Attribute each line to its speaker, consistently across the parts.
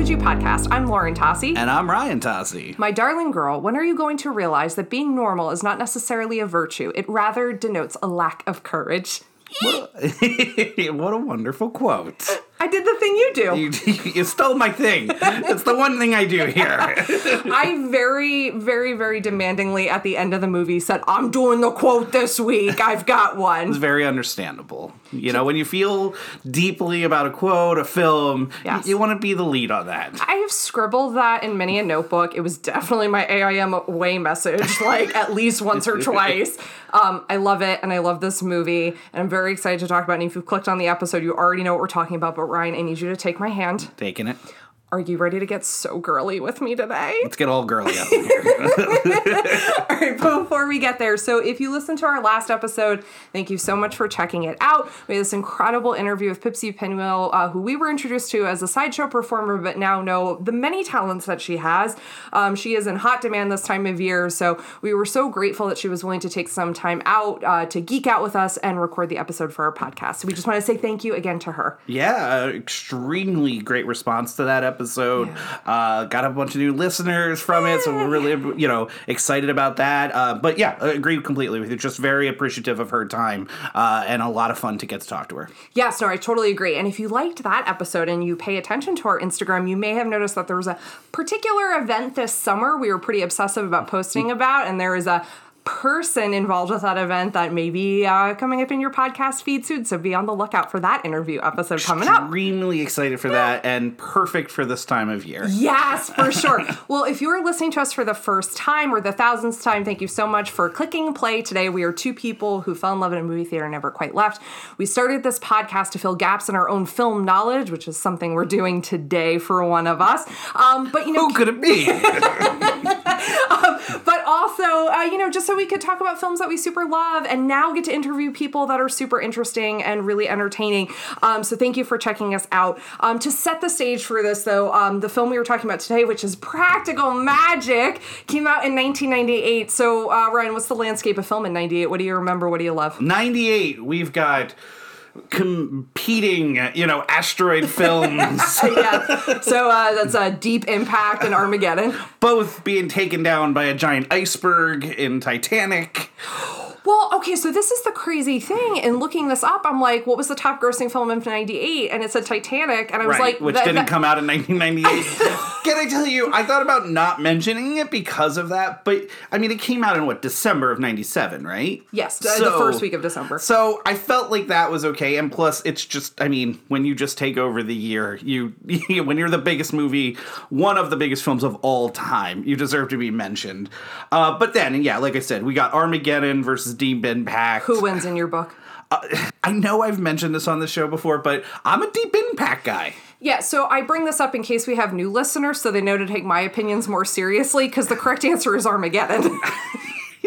Speaker 1: Could You podcast. I'm Lauren Tossi.
Speaker 2: And I'm Ryan Tossi.
Speaker 1: My darling girl, when are you going to realize that being normal is not necessarily a virtue? It rather denotes a lack of courage.
Speaker 2: What a, what a wonderful quote.
Speaker 1: I did the thing you do.
Speaker 2: You, you stole my thing. It's the one thing I do here.
Speaker 1: I very, very, very demandingly at the end of the movie said, I'm doing the quote this week. I've got one.
Speaker 2: It's very understandable. You know, when you feel deeply about a quote, a film,
Speaker 1: Yes.
Speaker 2: you, want to be the lead on that.
Speaker 1: I have scribbled that in many a notebook. It was definitely my AIM away message, like at least once or twice. Um, I love it, and I love this movie, and I'm very excited to talk about it. And if you've clicked on the episode, you already know what we're talking about. But Ryan, I need you to take my hand.
Speaker 2: Taking it.
Speaker 1: Are you ready to get so girly with me today?
Speaker 2: Let's get all girly up in here.
Speaker 1: All right, before we get there, so if you listened to our last episode, thank you so much for checking it out. We had this incredible interview with Pipsy Pinwheel, uh, who we were introduced to as a sideshow performer, but now know the many talents that she has. Um, she is in hot demand this time of year, so we were so grateful that she was willing to take some time out uh, to geek out with us and record the episode for our podcast. So we just want to say thank you again to her.
Speaker 2: Yeah, uh, extremely great response to that episode. Uh, got a bunch of new listeners from it, so we're really, you know, excited about that. Uh, but yeah, I agree completely with you. Just very appreciative of her time uh, and a lot of fun to get to talk to her.
Speaker 1: Yes, no, I totally agree. And if you liked that episode and you pay attention to our Instagram, you may have noticed that there was a particular event this summer we were pretty obsessive about posting about, and there is a person involved with that event that may be uh, coming up in your podcast feed soon. So be on the lookout for that interview episode coming up.
Speaker 2: Extremely excited for that and perfect for this time of year.
Speaker 1: Yes, for sure. well, if you are listening to us for the first time or the thousandth time, thank you so much for clicking play today. We are two people who fell in love in a movie theater and never quite left. We started this podcast to fill gaps in our own film knowledge, which is something we're doing today for one of us. Um, but you know,
Speaker 2: Who could it be?
Speaker 1: but also, uh, you know, just so we could talk about films that we super love and now get to interview people that are super interesting and really entertaining. Um, so thank you for checking us out. Um, to set the stage for this, though, um, the film we were talking about today, which is Practical Magic, came out in 1998. So, uh, Ryan, what's the landscape of film in 98? What do you remember? What do you love?
Speaker 2: 98, we've got competing, you know, asteroid films,
Speaker 1: yeah. So uh, that's uh, Deep Impact and Armageddon.
Speaker 2: both being taken down by a giant iceberg in Titanic.
Speaker 1: Well, okay, so this is the crazy thing. And looking this up, I'm like, what was the top grossing film of 98? And it said Titanic. And I was
Speaker 2: Right,
Speaker 1: like,
Speaker 2: which
Speaker 1: that-
Speaker 2: didn't
Speaker 1: that-
Speaker 2: come out in 1998. Can I tell you, I thought about not mentioning it because of that, but I mean, it came out in what, December of 97, right?
Speaker 1: Yes, the, the first week of December.
Speaker 2: So I felt like that was okay, and plus, it's just—I mean, when you just take over the year, you when you're the biggest movie, one of the biggest films of all time, you deserve to be mentioned. Uh, but then, yeah, like I said, we got Armageddon versus Deep Impact.
Speaker 1: Who wins in your book?
Speaker 2: Uh, I know I've mentioned this on the show before, but I'm a Deep Impact guy.
Speaker 1: Yeah, so I bring this up in case we have new listeners so they know to take my opinions more seriously because the correct answer is Armageddon.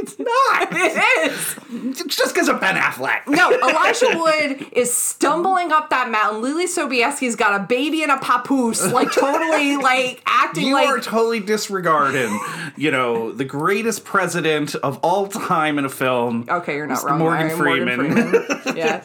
Speaker 2: It's not.
Speaker 1: it is.
Speaker 2: It's just because of Ben Affleck.
Speaker 1: No, Elijah Wood is stumbling up that mountain. Leelee Sobieski's got a baby and a papoose, like totally like acting
Speaker 2: You
Speaker 1: like You
Speaker 2: are totally disregarding, you know, the greatest president of all time in a film.
Speaker 1: Okay, you're not
Speaker 2: Mr.
Speaker 1: wrong.
Speaker 2: Morgan. Freeman.
Speaker 1: Freeman. yeah,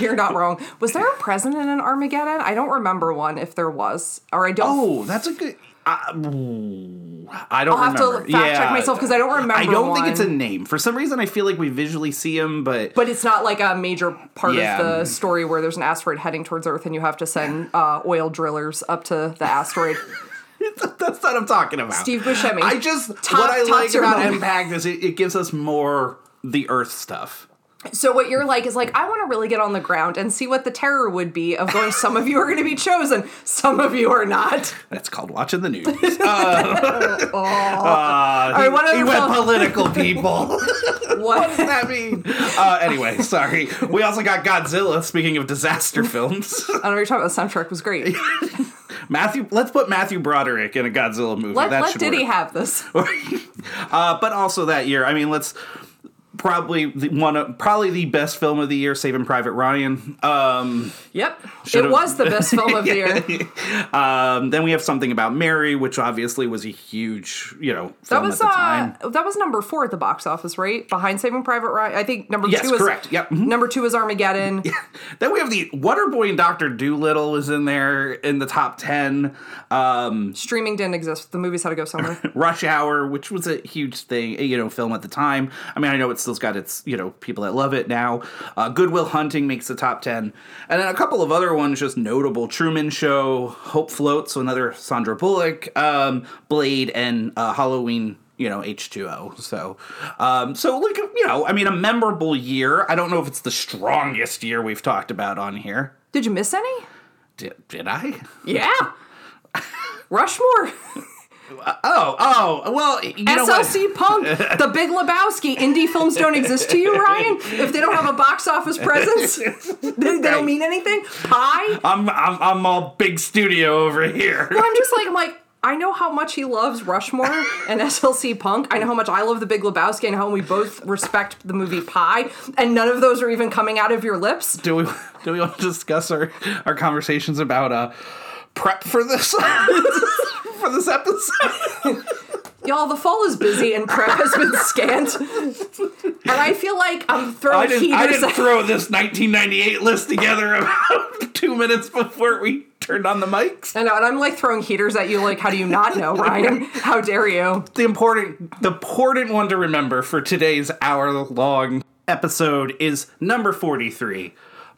Speaker 1: you're not wrong. Was there a president in Armageddon? I don't remember one. If there was, or I don't.
Speaker 2: Oh, that's a good. Ooh, I don't
Speaker 1: I'll have
Speaker 2: remember.
Speaker 1: to fact check myself because I don't remember.
Speaker 2: I don't think it's a name. For some reason, I feel like we visually see him, but
Speaker 1: But it's not like a major part
Speaker 2: Yeah.
Speaker 1: of the story where there's an asteroid heading towards Earth and you have to send uh, oil drillers up to the asteroid.
Speaker 2: that's what I'm talking about.
Speaker 1: Steve Buscemi.
Speaker 2: I just
Speaker 1: Top-
Speaker 2: what I like about. Impact is it, it gives us more the Earth stuff.
Speaker 1: So what you're like is like I want to really get on the ground and see what the terror would be of going. Some of you are going to be chosen, some of you are not.
Speaker 2: That's called watching the news. Uh, uh,
Speaker 1: right, what
Speaker 2: he, he went political, people.
Speaker 1: What?
Speaker 2: does that mean? Uh, anyway, sorry. We also got Godzilla. Speaking of disaster films,
Speaker 1: I don't know what you're talking about. The soundtrack was great.
Speaker 2: Matthew. Let's put Matthew Broderick in a Godzilla movie.
Speaker 1: Let,
Speaker 2: that
Speaker 1: let Diddy
Speaker 2: work.
Speaker 1: have this.
Speaker 2: uh, but also that year, I mean, let's probably the one of probably the best film of the year, Saving Private Ryan. Um,
Speaker 1: Yep. It was the best film of the year.
Speaker 2: um, then we have something about Mary, which obviously was a huge, you know,
Speaker 1: That was
Speaker 2: at the time.
Speaker 1: uh that was number four at the box office, right? Behind Saving Private Ryan. I think number
Speaker 2: Yes,
Speaker 1: two is
Speaker 2: correct. Yep. Mhm.
Speaker 1: Number two is Armageddon.
Speaker 2: Then we have the Waterboy and Doctor Dolittle was in there in the top ten. Um,
Speaker 1: Streaming didn't exist. The movies had to go somewhere.
Speaker 2: Rush Hour, which was a huge thing, you know, film at the time. I mean, I know it's still got its, you know, people that love it now. Uh, Good Will Hunting makes the top 10. And then a couple of other ones just notable Truman Show, Hope Floats, so another Sandra Bullock, um, Blade, and uh, Halloween. You know, H2O. So, um, so like, you know, I mean, a memorable year. I don't know if it's the strongest year we've talked about on here.
Speaker 1: Did you miss any?
Speaker 2: Did, did I?
Speaker 1: Yeah. Rushmore,
Speaker 2: Oh, oh, well, you know what?
Speaker 1: SLC Punk, The Big Lebowski. Indie films don't exist to you, Ryan. If they don't have a box office presence, they, they don't mean anything. Pi.
Speaker 2: I'm, I'm, I'm all big studio over here.
Speaker 1: Well, I'm just like, I'm like, I know how much he loves Rushmore and SLC Punk. I know how much I love The Big Lebowski and how we both respect the movie Pi. And none of those are even coming out of your lips.
Speaker 2: do we do we want to discuss our our conversations about uh prep for this for this episode?
Speaker 1: Y'all, the fall is busy and prep has been scant. And I feel like I'm
Speaker 2: I
Speaker 1: throwing
Speaker 2: didn't I
Speaker 1: heaters
Speaker 2: didn't
Speaker 1: at-
Speaker 2: throw this 1998 list together about two minutes before we turned on the mics.
Speaker 1: I know, and I'm like throwing heaters at you. Like, how do you not know, Ryan? How dare you?
Speaker 2: The important the important one to remember for today's hour long episode is number 43,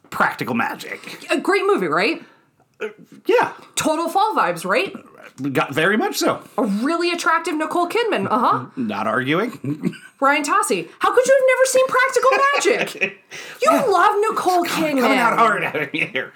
Speaker 2: Practical Magic.
Speaker 1: A great movie, right?
Speaker 2: Yeah,
Speaker 1: Total fall vibes, right?
Speaker 2: Got very much so.
Speaker 1: A really attractive Nicole Kidman. Uh huh.
Speaker 2: Not arguing.
Speaker 1: Ryan Tossi. How could you have never seen Practical Magic? You love Nicole Kidman.
Speaker 2: Coming out hard out here.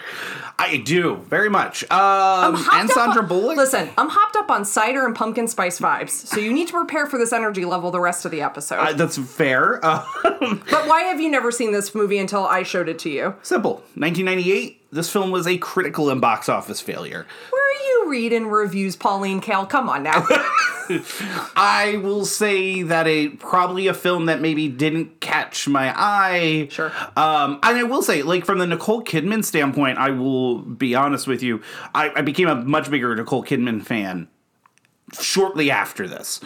Speaker 2: I do very much. Um,
Speaker 1: hopped
Speaker 2: and Sandra
Speaker 1: on-
Speaker 2: Bullock.
Speaker 1: Listen, I'm hopped up on cider and pumpkin spice vibes, so you need to prepare for this energy level the rest of the episode.
Speaker 2: Uh, that's fair. Uh,
Speaker 1: but why have you never seen this movie until I showed it to you?
Speaker 2: simple. 1998. This film was a critical and box office failure.
Speaker 1: Where you reading reviews, Pauline Kael? Come on now.
Speaker 2: I will say that a probably a film that maybe didn't catch my eye.
Speaker 1: Sure.
Speaker 2: Um, and I will say, like from the Nicole Kidman standpoint, I will be honest with you. I, I became a much bigger Nicole Kidman fan shortly after this,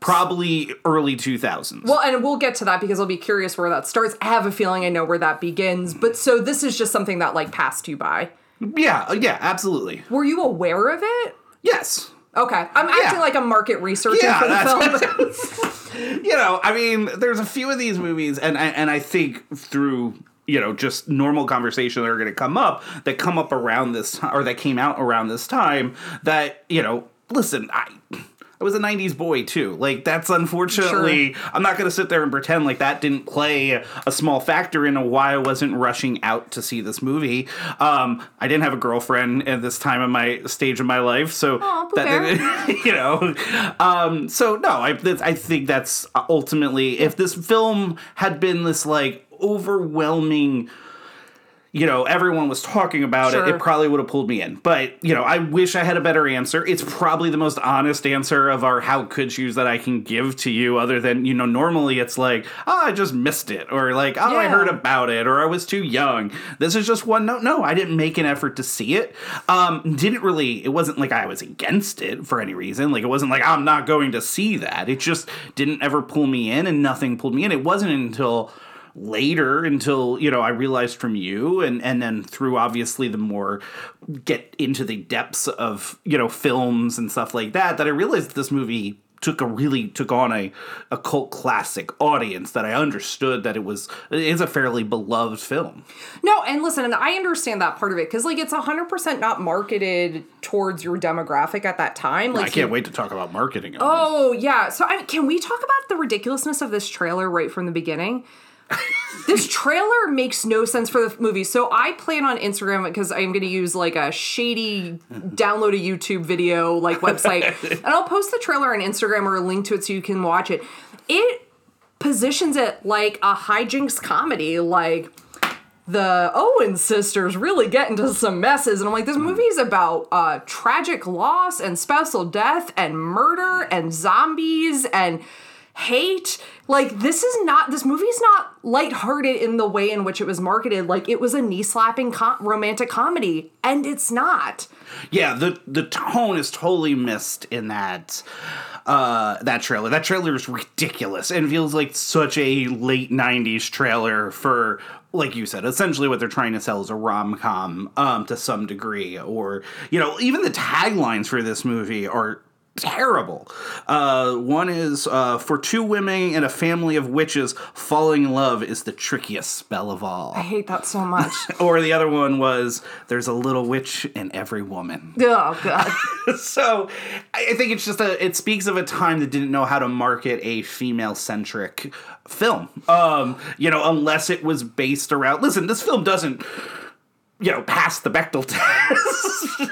Speaker 2: probably early 2000s.
Speaker 1: well, and we'll get to that because I'll be curious where that starts. I have a feeling I know where that begins. But so this is just something that like passed you by.
Speaker 2: Yeah, uh, yeah, absolutely.
Speaker 1: Were you aware of it?
Speaker 2: Yes.
Speaker 1: Okay, I'm acting like I'm market researcher
Speaker 2: Yeah,
Speaker 1: for the film.
Speaker 2: you know, I mean, there's a few of these movies, and I- and I think through you know just normal conversation that are going to come up that come up around this time, or that came out around this time that you know, listen, I. I was a 90s boy too. Like, that's unfortunately, I'm not going to sit there and pretend like that didn't play a small factor in why I wasn't rushing out to see this movie. Um, I didn't have a girlfriend at this time of my stage of my life, so
Speaker 1: Aw, Pooh
Speaker 2: that, you know um so no i that's- i think that's ultimately if this film had been this like overwhelming you know everyone was talking about it
Speaker 1: Sure.
Speaker 2: it probably would have pulled me in. But you know i wish i had a better answer. It's probably the most honest answer of our how could yous that i can give to you other than you know normally it's like oh i just missed it or like oh i heard about it or i was too young. This is just one note no i didn't make an effort to see it. Um didn't really it wasn't like i was against it for any reason. Like it wasn't like i'm not going to see that. It just didn't ever pull me in and nothing pulled me in. It wasn't until later until you know I realized from you and and then through obviously the more get into the depths of you know films and stuff like that that I realized this movie took a really took on a a cult classic audience that I understood that it was it is a fairly beloved film.
Speaker 1: No, and listen, and I understand that part of it because like it's hundred percent not marketed towards your demographic at that time. Like
Speaker 2: I can't wait to talk about marketing.
Speaker 1: Oh yeah. So I mean, can we talk about the ridiculousness of this trailer right from the beginning? this trailer makes no sense for the movie. So I plan on Instagram because I'm going to use like a shady download a YouTube video like website, and I'll post the trailer on Instagram or a link to it so you can watch it. It positions it like a hijinks comedy, like the Owen sisters really get into some messes. And I'm like, this movie is about uh, tragic loss and spousal death and murder and zombies and hate. Like this is not this movie is not lighthearted in the way in which it was marketed. Like it was a knee slapping com- romantic comedy, and it's not.
Speaker 2: Yeah, the the tone is totally missed in that uh that trailer. That trailer is ridiculous and feels like such a late 90s trailer for like you said, essentially what they're trying to sell is a rom com um, to some degree, or you know, even the taglines for this movie are terrible. Uh, one is uh, for two women and a family of witches, falling in love is the trickiest spell of all.
Speaker 1: I hate that so much.
Speaker 2: or the other one was there's a little witch in every woman.
Speaker 1: oh god.
Speaker 2: so I think it's just a it speaks of a time that didn't know how to market a female centric film. Um, you know, unless it was based around listen, this film doesn't you know, pass the Bechdel test.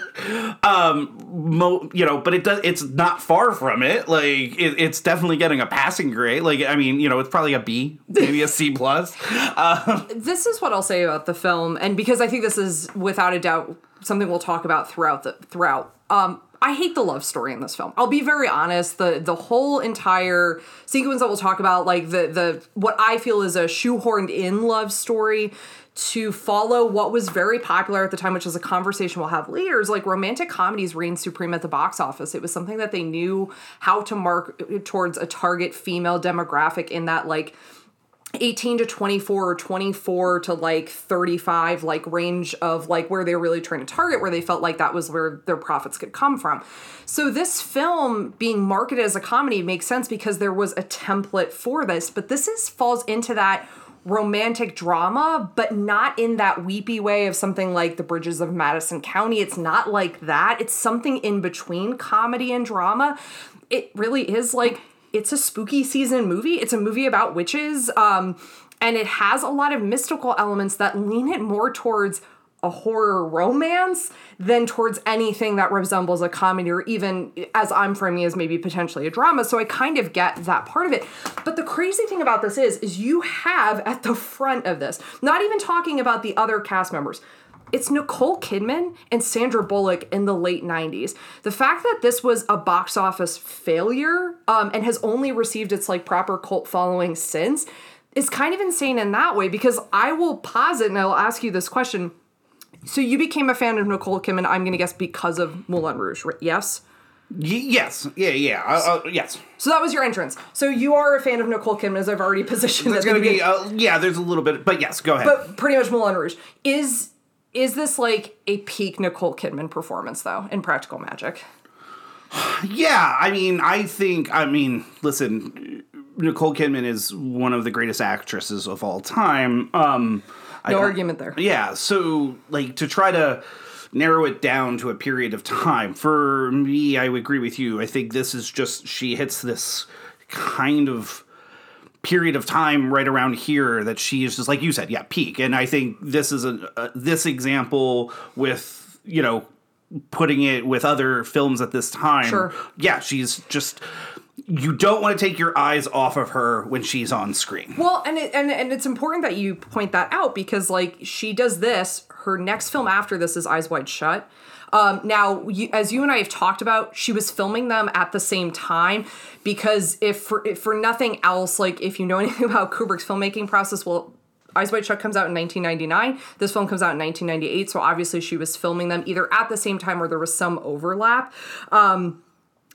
Speaker 2: um, mo, you know, but it does. It's not far from it. Like, it, it's definitely getting a passing grade. Like, I mean, you know, it's probably a B, maybe a C plus. Um,
Speaker 1: this is what I'll say about the film, and because I think this is without a doubt something we'll talk about throughout the throughout. Um, I hate the love story in this film. I'll be very honest. The the whole entire sequence that we'll talk about, like the the what I feel is a shoehorned in love story to follow what was very popular at the time, which is a conversation we'll have later, is like romantic comedies reigned supreme at the box office. It was something that they knew how to mark uh, towards a target female demographic in that like 18 to 24 or 24 to like 35 like range of like where they're really trying to target where they felt like that was where their profits could come from so this film being marketed as a comedy makes sense because there was a template for this but this is falls into that romantic drama, but not in that weepy way of something like The Bridges of Madison County. It's not like that. It's something in between comedy and drama. It really is like it's a spooky season movie. It's a movie about witches. Um, and it has a lot of mystical elements that lean it more towards a horror romance than towards anything that resembles a comedy or even as I'm framing as maybe potentially a drama. So I kind of get that part of it. But the crazy thing about this is is you have at the front of this, not even talking about the other cast members. It's Nicole Kidman and Sandra Bullock in the late 90s. The fact that this was a box office failure um, and has only received its like proper cult following since is kind of insane in that way because I will posit and I'll ask you this question so you became a fan of Nicole Kidman, I'm going to guess because of Moulin Rouge, right? yes?
Speaker 2: y- yes, yeah, yeah, uh, uh, yes.
Speaker 1: So that was your entrance. So you are a fan of Nicole Kidman, as I've already positioned.
Speaker 2: There's going to be, uh, yeah, there's a little bit, but yes, go ahead.
Speaker 1: but pretty much Moulin Rouge is is this like a peak Nicole Kidman performance though in Practical Magic?
Speaker 2: Yeah, I mean, I think, I mean, listen, Nicole Kidman is one of the greatest actresses of all time. Um,
Speaker 1: No argument there.
Speaker 2: Yeah, so like to try to narrow it down to a period of time for me, I would agree with you. I think this is just she hits this kind of period of time right around here that she is just like you said, yeah, peak. And I think this is a, a this example with you know putting it with other films at this time.
Speaker 1: Sure.
Speaker 2: Yeah, she's just. You don't want to take your eyes off of her when she's on screen.
Speaker 1: Well, and it, and and it's important that you point that out because like she does this. Her next film after this is Eyes Wide Shut. Um, now, you, as you and I have talked about, she was filming them at the same time because if for if for nothing else, like if you know anything about Kubrick's filmmaking process, well. Eyes Wide Shut comes out in 1999. This film comes out in 1998. So obviously she was filming them either at the same time or there was some overlap. Um,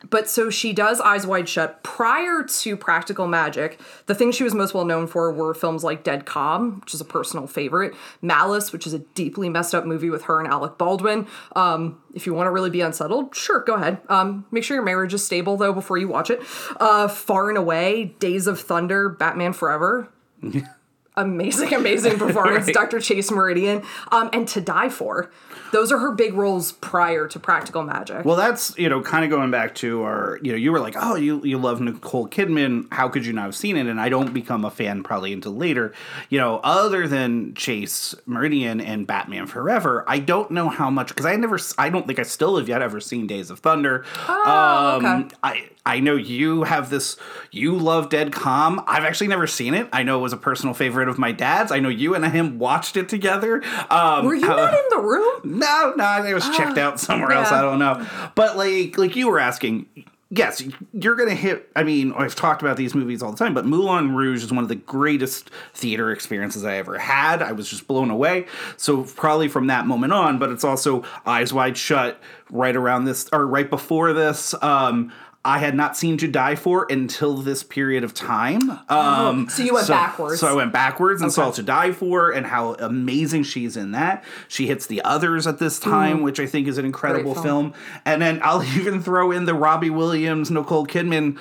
Speaker 1: but so she does Eyes Wide Shut prior to Practical Magic. The things she was most well known for were films like Dead Calm, which is a personal favorite, Malice, which is a deeply messed up movie with her and Alec Baldwin. Um, if you want to really be unsettled, sure, go ahead. Um, make sure your marriage is stable though before you watch it. Uh, Far and Away, Days of Thunder, Batman Forever. amazing, amazing performance,
Speaker 2: Right.
Speaker 1: Dr. Chase Meridian, um, and To Die For. Those are her big roles prior to Practical Magic.
Speaker 2: Well, that's you know kind of going back to our you know you were like oh you you love Nicole Kidman how could you not have seen it and I don't become a fan probably until later you know other than Chase Meridian and Batman Forever I don't know how much because I never I don't think I still have yet ever seen Days of Thunder.
Speaker 1: Oh, okay.
Speaker 2: I I know you have this you love Dead Calm I've actually never seen it I know it was a personal favorite of my dad's I know you and him watched it together. Um,
Speaker 1: Were you
Speaker 2: how-
Speaker 1: not in the room?
Speaker 2: no, no, I it was checked out somewhere else. I don't know. But like, like you were asking, yes, you're going to hit. I mean, I've talked about these movies all the time, but Moulin Rouge is one of the greatest theater experiences I ever had. I was just blown away. So, probably from that moment on, but it's also Eyes Wide Shut right around this, or right before this. Um, I had not seen To Die For until this period of time. Um,
Speaker 1: so you went
Speaker 2: so,
Speaker 1: backwards.
Speaker 2: So I went backwards and
Speaker 1: Okay.
Speaker 2: saw To Die For and how amazing she's in that. She hits the others at this time, which I think is an incredible
Speaker 1: Mm. Film.
Speaker 2: film. And then I'll even throw in the Robbie Williams, Nicole Kidman,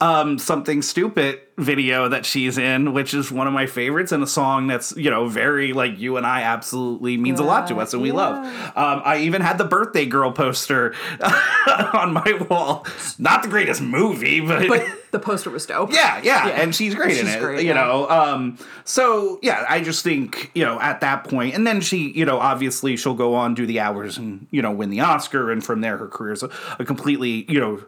Speaker 2: um, something stupid video that she's in, which is one of my favorites and a song that's, you know, very like you and I absolutely means a lot to us and we
Speaker 1: yeah.
Speaker 2: love. Um, I even had the birthday girl poster on my wall. Not the greatest movie, but,
Speaker 1: But the poster was dope.
Speaker 2: yeah, yeah,
Speaker 1: Yeah.
Speaker 2: and she's great in it.
Speaker 1: great,
Speaker 2: you
Speaker 1: yeah.
Speaker 2: know, um, so yeah, I just think you know at that point, and then she, you know, obviously she'll go on do the hours and you know win the Oscar, and from there her career's a, a completely you know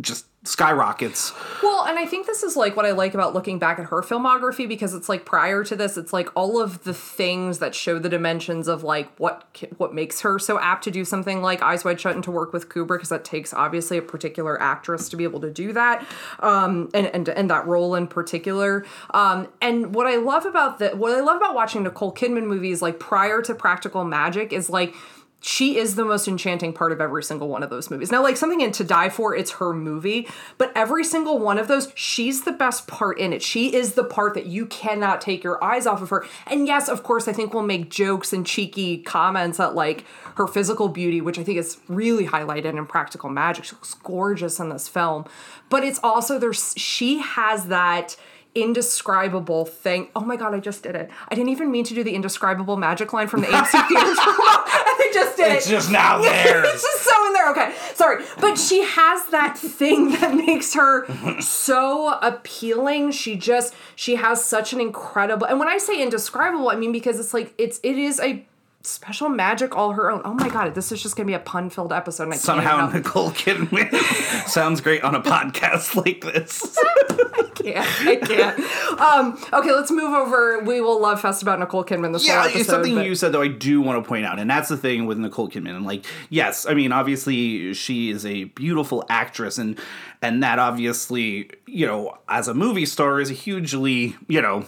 Speaker 2: just skyrockets.
Speaker 1: Well, and I think this is like what I like about looking back at her filmography because it's like prior to this, it's like all of the things that show the dimensions of like what what makes her so apt to do something like Eyes Wide Shut and to work with Kubrick because that takes obviously a particular actress to be able to do that, um, and and and that role in particular. Um, and what I love about the what I love about watching Nicole Kidman movies like prior to Practical Magic is like she is the most enchanting part of every single one of those movies. Now, like something in To Die For, it's her movie, but every single one of those, she's the best part in it. She is the part that you cannot take your eyes off of her. And yes, of course, I think we'll make jokes and cheeky comments at like her physical beauty, which I think is really highlighted in Practical Magic. She looks gorgeous in this film, but it's also there's she has that indescribable thing. Oh my god, I just did it. I didn't even mean to do the indescribable magic line from the AMC and I just did
Speaker 2: It's
Speaker 1: it.
Speaker 2: It's just now there.
Speaker 1: it's just so in there. Okay, sorry, but she has that thing that makes her so appealing. She just she has such an incredible. And when I say indescribable, I mean because it's like it's it is a special magic all her own. Oh my god, this is just gonna be a pun filled episode. And I
Speaker 2: Somehow Nicole Kidman sounds great on a podcast like this.
Speaker 1: I can't. I can't. Um, okay, let's move over. We will love fest about Nicole Kidman this
Speaker 2: Yeah,
Speaker 1: whole
Speaker 2: it's
Speaker 1: episode.
Speaker 2: something
Speaker 1: but-
Speaker 2: you said though I do want to point out, and that's the thing with Nicole Kidman. And like, yes, I mean, obviously she is a beautiful actress, and and that obviously, you know, as a movie star is a hugely, you know,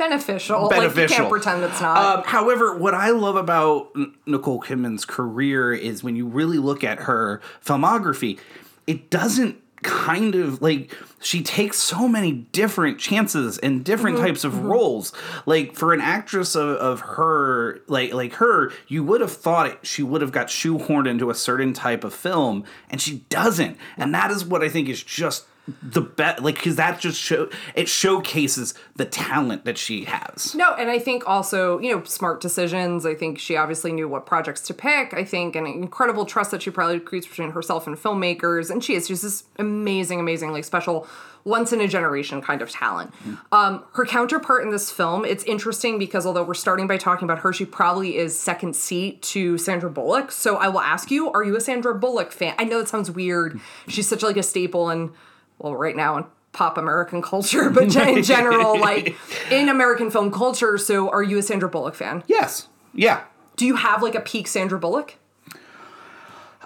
Speaker 1: beneficial. Like you
Speaker 2: beneficial.
Speaker 1: can't pretend it's not.
Speaker 2: Um, however, what I love about Nicole Kidman's career is when you really look at her filmography, it doesn't kind of like she takes so many different chances and different
Speaker 1: Mm-hmm,
Speaker 2: types of roles like for an actress of, of her like like her you would have thought it, she would have got shoehorned into a certain type of film and she doesn't and that is what i think is just the best like because that just show it showcases the talent that she has
Speaker 1: No, and I think also, you know, smart decisions. I think she obviously knew what projects to pick. I think an incredible trust that she probably creates between herself and filmmakers. And she is just this amazing, amazing, like special, once in a generation kind of talent. Um, her counterpart in this film, it's interesting because although we're starting by talking about her, she probably is second seat to Sandra Bullock. So I will ask you, are you a Sandra Bullock fan? I know that sounds weird. She's such like a staple in, well, right now in pop American culture, but in general, like in American film culture. So, are you a Sandra Bullock fan?
Speaker 2: yes yeah
Speaker 1: Do you have like a peak Sandra Bullock?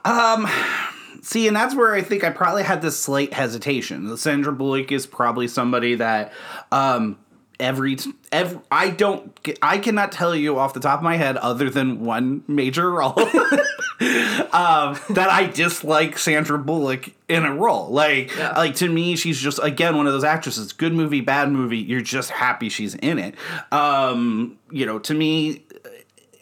Speaker 2: Um, see, and that's where I think I probably had this slight hesitation. The Sandra Bullock is probably somebody that um every every I don't I cannot tell you off the top of my head other than one major role um that I dislike Sandra Bullock in a role. Like
Speaker 1: Yeah.
Speaker 2: like to me she's just again one of those actresses good movie bad movie you're just happy she's in it. Um you know, to me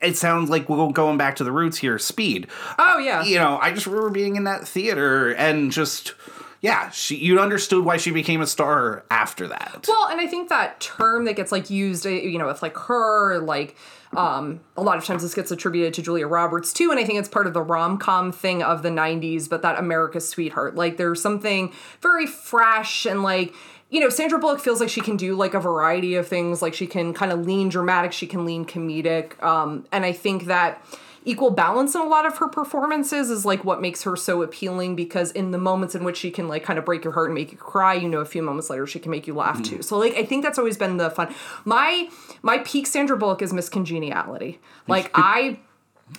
Speaker 2: it sounds like we're going back to the roots here, speed
Speaker 1: Oh yeah,
Speaker 2: you know, I just remember being in that theater and just yeah, she you understood why she became a star after that.
Speaker 1: Well, and I think that term that gets like used, uh, you know, with like her, like um, a lot of times this gets attributed to Julia Roberts too, and I think it's part of the rom com thing of the '90s. But that America's Sweetheart, like there's something very fresh and like. You know, Sandra Bullock feels like she can do like a variety of things. Like she can kind of lean dramatic, she can lean comedic, um, and I think that equal balance in a lot of her performances is like what makes her so appealing because in the moments in which she can like kind of break your heart and make you cry you know a few moments later she can make you laugh mm-hmm. too. So like i think that's always been the fun. My my peak sandra bullock is miss congeniality. Like i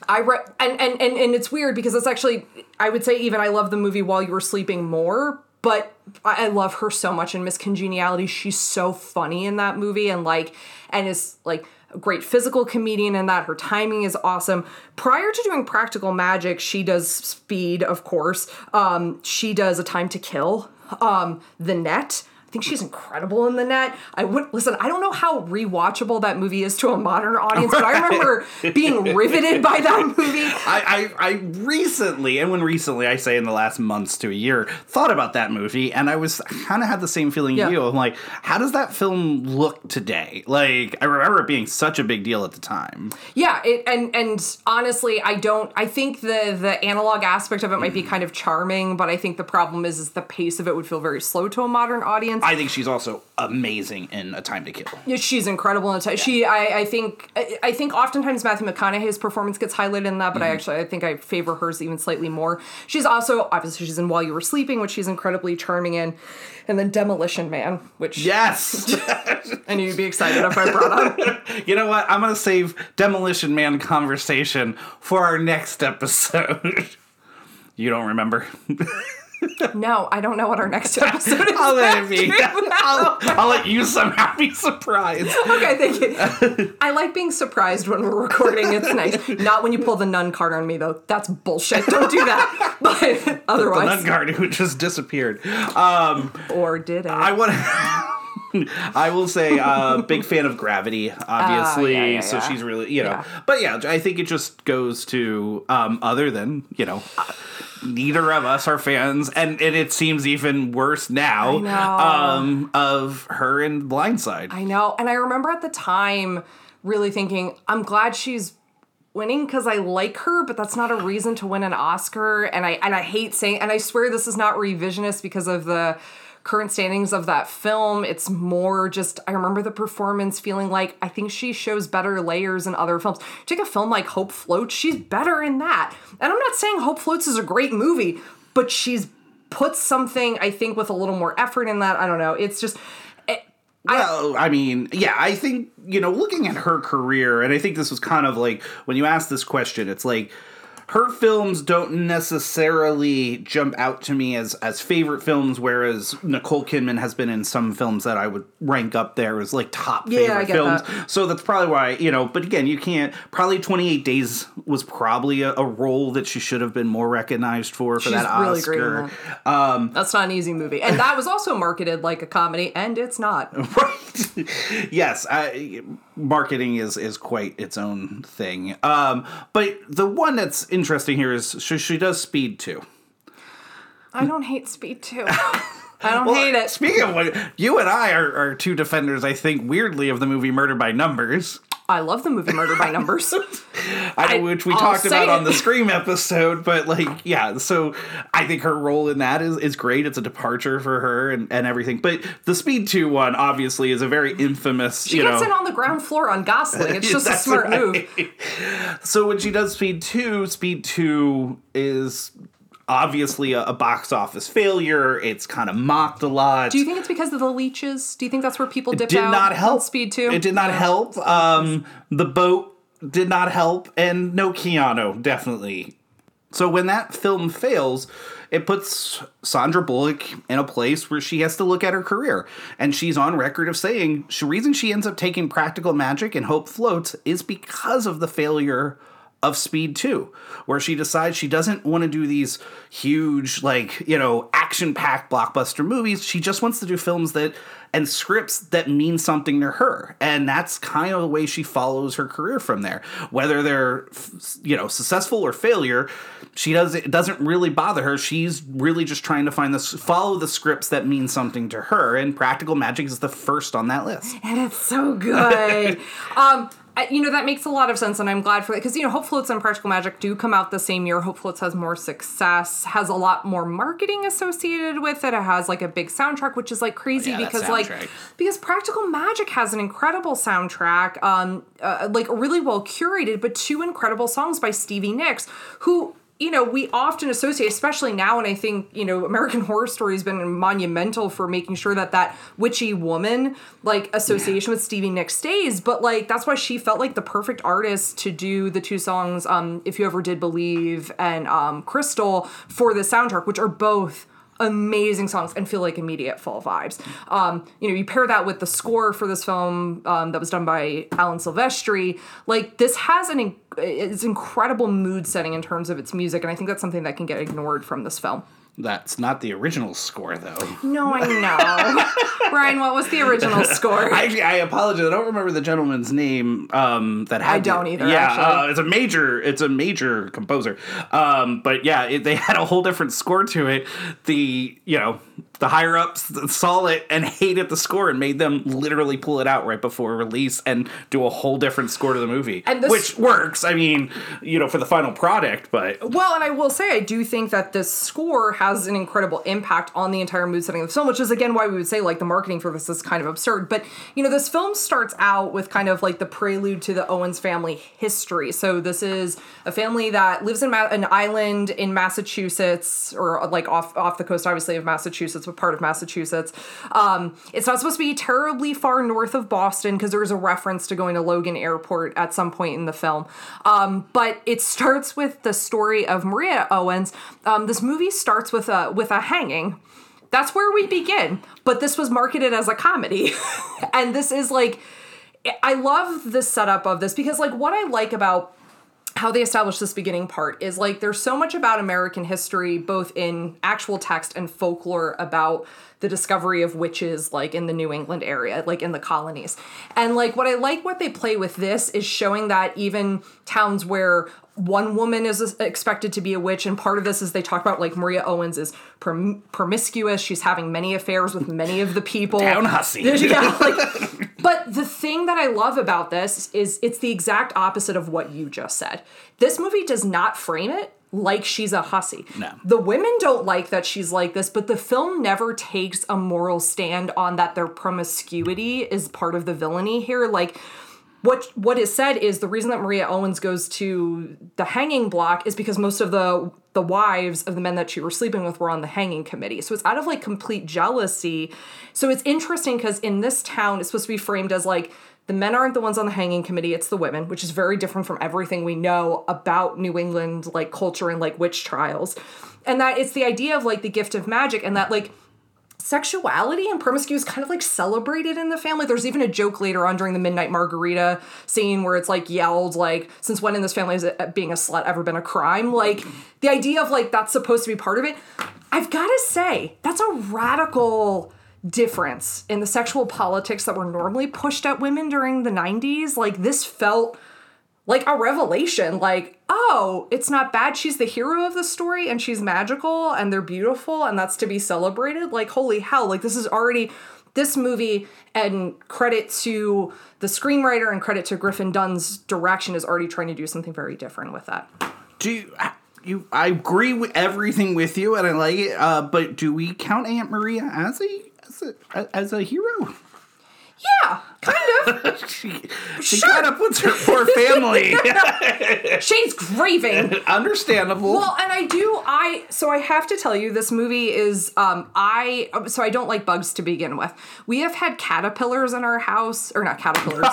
Speaker 1: I re- and, and and and it's weird because it's actually I would say even I love the movie while you were sleeping more, but I I love her so much in Miss Congeniality. She's so funny in that movie and like and is like great physical comedian in that. Her timing is awesome. Prior to doing Practical Magic, she does Speed, of course. Um, she does A Time to Kill, um, The Net. I think she's incredible in the net. I would listen. I don't know how rewatchable that movie is to a modern audience, but I remember being riveted by that movie.
Speaker 2: I, I, I recently, and when recently I say in the last months to a year, thought about that movie, and I was kind of had the same feeling
Speaker 1: Yeah.
Speaker 2: you. I'm like, how does that film look today? Like, I remember it being such a big deal at the time.
Speaker 1: Yeah, it, and and honestly, I don't. I think the the analog aspect of it might be mm. kind of charming, but I think the problem is is the pace of it would feel very slow to a modern audience.
Speaker 2: I think she's also amazing in A Time to Kill.
Speaker 1: Yeah, she's incredible in it. She, I, I think, I, I think oftentimes Matthew McConaughey's performance gets highlighted in that, but I mm-hmm. actually, I think I favor hers even slightly more. She's also obviously she's in While You Were Sleeping, which she's incredibly charming in, and then Demolition Man, which
Speaker 2: Yes.
Speaker 1: I knew you'd be excited if I brought up.
Speaker 2: you know what? I'm gonna save Demolition Man conversation for our next episode. you don't remember?
Speaker 1: No, I don't know what our next episode is.
Speaker 2: I'll let it be. I'll, I'll let you somehow be surprised.
Speaker 1: Okay, thank you. I like being surprised when we're recording. It's nice. Not when you pull the nun card on me, though. That's bullshit. Don't do that. But
Speaker 2: The
Speaker 1: otherwise,
Speaker 2: nun card who just disappeared. Um,
Speaker 1: or did it?
Speaker 2: I want to. I will say, uh, big fan of Gravity, obviously.
Speaker 1: Ah, yeah, yeah,
Speaker 2: so
Speaker 1: yeah.
Speaker 2: she's really, you know. But yeah, I think it just goes to, um, other than, you know, uh, neither of us are fans, and, and it seems even worse now Um, of her in Blind Side.
Speaker 1: I know. And I remember at the time really thinking, I'm glad she's winning because I like her, but that's not a reason to win an Oscar. And I and I hate saying and I swear this is not revisionist because of the current standings of that film. It's more just I remember the performance feeling like I think she shows better layers in other films. Take a film like Hope Floats, she's better in that. And I'm not saying Hope Floats is a great movie, but she's put something I think with a little more effort in that. I don't know. It's just
Speaker 2: Well, I mean, yeah, I think, you know, looking at her career, and I think this was kind of like when you ask this question, it's like her films don't necessarily jump out to me as as favorite films, whereas Nicole Kidman has been in some films that I would rank up there as like top
Speaker 1: Yeah,
Speaker 2: favorite films.
Speaker 1: that.
Speaker 2: So that's probably why, you know, but again, you can't probably 28 Days was probably a, a role that she should have been more recognized for for
Speaker 1: She's
Speaker 2: that
Speaker 1: really
Speaker 2: Oscar.
Speaker 1: that. Um, that's not an easy movie, and that was also marketed like a comedy, and it's not.
Speaker 2: right yes I, marketing is is quite its own thing um but the one that's interesting here is she, she does speed too
Speaker 1: I don't hate Speed Two. I don't hate it.
Speaker 2: speaking of what you and i are, are two defenders i think weirdly of the movie murder by numbers
Speaker 1: I love the movie Murder by Numbers.
Speaker 2: I know which we
Speaker 1: I'll
Speaker 2: talked about on the Scream episode, but like, yeah. So I think her role in that is, is great. It's a departure for her and, and everything. But the Speed Two one obviously is a very infamous.
Speaker 1: She gets
Speaker 2: know,
Speaker 1: in on the ground floor on Gosling. It's just a smart
Speaker 2: right.
Speaker 1: move.
Speaker 2: So when she does Speed 2, Speed 2 is obviously a, a box office failure. It's kind of mocked a lot.
Speaker 1: Do you think it's because of the leeches? Do you think that's where people dip
Speaker 2: did
Speaker 1: out
Speaker 2: not help.
Speaker 1: Speed Two?
Speaker 2: It did not help. Um, the boat did not help, and no Keanu, definitely. So when that film fails, it puts Sandra Bullock in a place where she has to look at her career. And she's on record of saying the reason she ends up taking practical magic and hope floats is because of the failure of Speed 2, where she decides she doesn't want to do these huge, like, you know, action packed blockbuster movies. She just wants to do films that and scripts that mean something to her. And that's kind of the way she follows her career from there. Whether they're, you know, successful or failure, she does it doesn't really bother her. She's really just trying to find this follow the scripts that mean something to her. And Practical Magic is the first on that list.
Speaker 1: and it's so good. um, I- you know that makes a lot of sense, and I'm glad for that because you know Hope Floats and Practical Magic do come out the same year. Hope Floats has more success, has a lot more marketing associated with it. It has like a big soundtrack, which is like crazy
Speaker 2: Yeah,
Speaker 1: because like because Practical Magic has an incredible soundtrack, um, uh, like really well curated, but two incredible songs by Stevie Nicks, who you know, we often associate, especially now, and I think, you know, American Horror Story has been monumental for making sure that that witchy woman, like, association with Stevie Nicks stays. But, like, that's why she felt like the perfect artist to do the two songs, um, If You Ever Did Believe and um, Crystal, for the soundtrack, which are both amazing songs and feel like immediate fall vibes. Um, you know, you pair that with the score for this film um, that was done by Alan Silvestri. Like this has an it's incredible mood setting in terms of its music, and I think that's something that can get ignored from this film.
Speaker 2: That's not the original score, though.
Speaker 1: No, I know. Ryan, what was the original score?
Speaker 2: I, I apologize. I don't remember the gentleman's name. Um, that had
Speaker 1: I don't
Speaker 2: the-
Speaker 1: either,
Speaker 2: Yeah,
Speaker 1: actually.
Speaker 2: uh, it's a major. It's a major composer. Um, but yeah, it, they had a whole different score to it. The you know the higher ups saw it and hated the score and made them literally pull it out right before release and do a whole different score to the movie,
Speaker 1: And this-
Speaker 2: which works. I mean, you know, for the final product, but
Speaker 1: Well, and I will say, I do think that this score has an incredible impact on the entire mood setting of the film, which is again why we would say like the marketing for this is kind of absurd. But you know, this film starts out with kind of like the prelude to the Owens family history. So this is a family that lives in Ma- an island in Massachusetts, or like off off the coast, obviously of Massachusetts, but part of Massachusetts. Um, it's not supposed to be terribly far north of Boston because there is a reference to going to Logan Airport at some point in the film. Um, but it starts with the story of Maria Owens. Um, this movie starts with a with a hanging. That's where we begin. But this was marketed as a comedy, and this is like. I love the setup of this because, like, what I like about how they establish this beginning part is like there's so much about American history, both in actual text and folklore, about the discovery of witches, like in the New England area, like in the colonies. And like what I like what they play with this is showing that even towns where one woman is expected to be a witch, and part of this is they talk about like Maria Owens is prom- promiscuous. She's having many affairs with many of the people.
Speaker 2: Down hussy.
Speaker 1: yeah, like, but the thing that I love about this is it's the exact opposite of what you just said. This movie does not frame it like she's a hussy.
Speaker 2: No.
Speaker 1: The women don't like that she's like this, but the film never takes a moral stand on that their promiscuity is part of the villainy here. Like what what is said is the reason that Maria Owens goes to the hanging block is because most of the the wives of the men that she was sleeping with were on the hanging committee. So it's out of like complete jealousy. So it's interesting because in this town it's supposed to be framed as like the men aren't the ones on the hanging committee, it's the women, which is very different from everything we know about New England like culture and like witch trials. And that it's the idea of like the gift of magic and that like sexuality and promiscuity is kind of like celebrated in the family. There's even a joke later on during the midnight margarita scene where it's like yelled like, "Since when in this family has it, being a slut ever been a crime?" Like the idea of like that's supposed to be part of it. I've got to say that's a radical difference in the sexual politics that were normally pushed at women during the 90s. Like this felt like a revelation like oh it's not bad she's the hero of the story and she's magical and they're beautiful and that's to be celebrated like holy hell like this is already this movie and credit to the screenwriter and credit to griffin dunne's direction is already trying to do something very different with that
Speaker 2: do you, you I agree with everything with you and I like it. Uh, but do we count Aunt Maria as a as a as a hero?
Speaker 1: yeah kind of
Speaker 2: she she kind of puts her poor family.
Speaker 1: She's grieving
Speaker 2: Understandable.
Speaker 1: Well, and I do I so I have to tell you this movie is um I so I don't like bugs to begin with. We have had caterpillars in our house or not caterpillars.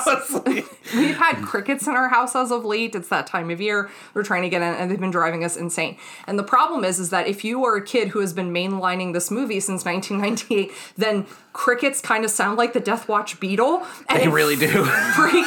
Speaker 1: We've had crickets in our house as of late. It's that time of year. We're trying to get in and they've been driving us insane. And the problem is is that if you are a kid who has been mainlining this movie since 1998, then crickets kind of sound like the Death Watch beetle. And
Speaker 2: they really do.
Speaker 1: freak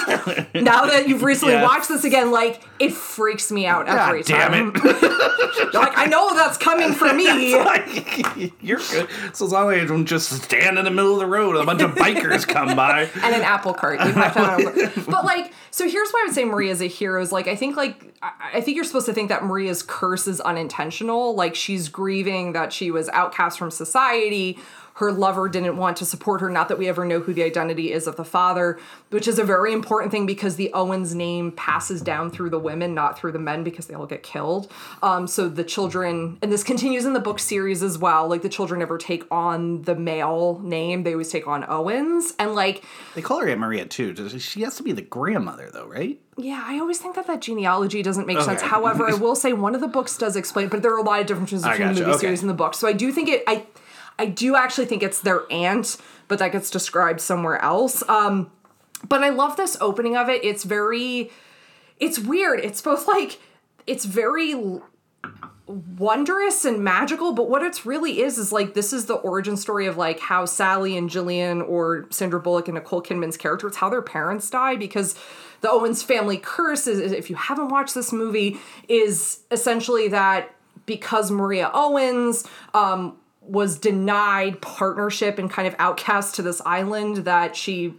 Speaker 1: now that you've recently
Speaker 2: Yes.
Speaker 1: watched this again, like it freaks me out every
Speaker 2: God damn
Speaker 1: time. You're like, I know that's coming for me.
Speaker 2: Like, You're good. So as long as I don't just stand in the middle of the road, a bunch of bikers come by.
Speaker 1: and an apple cart. You have to have an apple cart. But like, so here's why I would say Maria's a hero is like I think like I think you're supposed to think that Maria's curse is unintentional. Like she's grieving that she was outcast from society. Her lover didn't want to support her. Not that we ever know who the identity is of the father, which is a very important thing because the Owens name passes down through the women, not through the men, because they all get killed. Um, so the children, and this continues in the book series as well. Like the children never take on the male name; they always take on Owens, and like
Speaker 2: They call her Aunt Maria too. She has to be the grandmother though, right?
Speaker 1: yeah, I always think that that genealogy doesn't make sense. However, I will say one of the books does explain, but there are a lot of differences between the movie
Speaker 2: okay.
Speaker 1: series and the book. So I do think it. I I do actually think it's their aunt, but that gets described somewhere else. Um, but I love this opening of it. It's very, it's weird. It's both like, it's very wondrous and magical, but what it's really is is like this is the origin story of like how Sally and Jillian or Sandra Bullock and Nicole Kidman's character, it's how their parents die because the Owens family curse is if you haven't watched this movie, is essentially that because Maria Owens um was denied partnership and kind of outcast to this island that she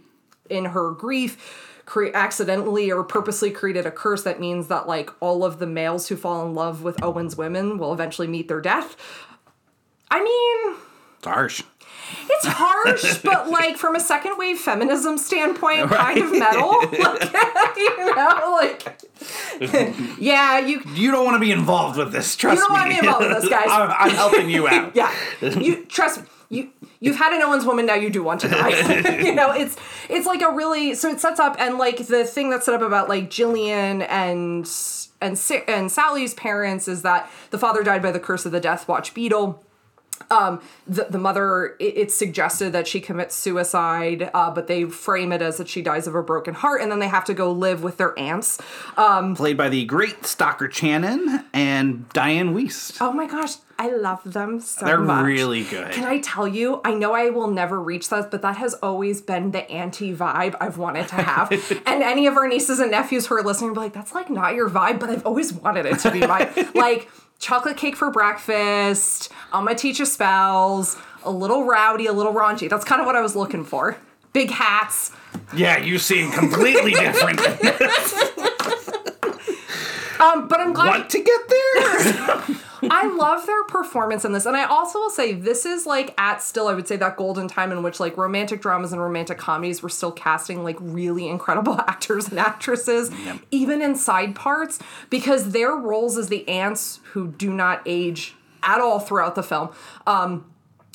Speaker 1: in her grief cre- accidentally or purposely created a curse that means that like all of the males who fall in love with Owen's women will eventually meet their death. I mean,
Speaker 2: It's harsh.
Speaker 1: It's harsh, but like from a second wave feminism standpoint, kind of metal. Like, you know, like yeah, you
Speaker 2: You don't want to be involved with this. Trust me,
Speaker 1: You don't
Speaker 2: me.
Speaker 1: wanna be involved with this, guys.
Speaker 2: I'm, I'm helping you out.
Speaker 1: yeah you trust me you you've had an owens woman now you do want to die you know it's it's like a really so it sets up and like the thing that's set up about like jillian and and and sally's parents is that the father died by the curse of the death watch beetle um the, the mother it, it's suggested that she commits suicide uh, but they frame it as that she dies of a broken heart and then they have to go live with their aunts
Speaker 2: Played by the great Stockard Channing and Dianne Wiest.
Speaker 1: oh my gosh i love them so
Speaker 2: They're
Speaker 1: much
Speaker 2: really good.
Speaker 1: Can I tell you? I know I will never reach that, but that has always been the anti vibe I've wanted to have. and any of our nieces and nephews who are listening will be like, that's like not your vibe, but I've always wanted it to be mine. like chocolate cake for breakfast, I'm gonna teach you spells, a little rowdy, a little raunchy. That's kind of what I was looking for. Big hats.
Speaker 2: yeah, you seem completely different.
Speaker 1: Um, but I'm glad
Speaker 2: Want to get there?
Speaker 1: I love their performance in this. And I also will say this is like at still, I would say that golden time in which like romantic dramas and romantic comedies were still casting like really incredible actors and actresses, even in side parts, because their roles as the aunts who do not age at all throughout the film. Um,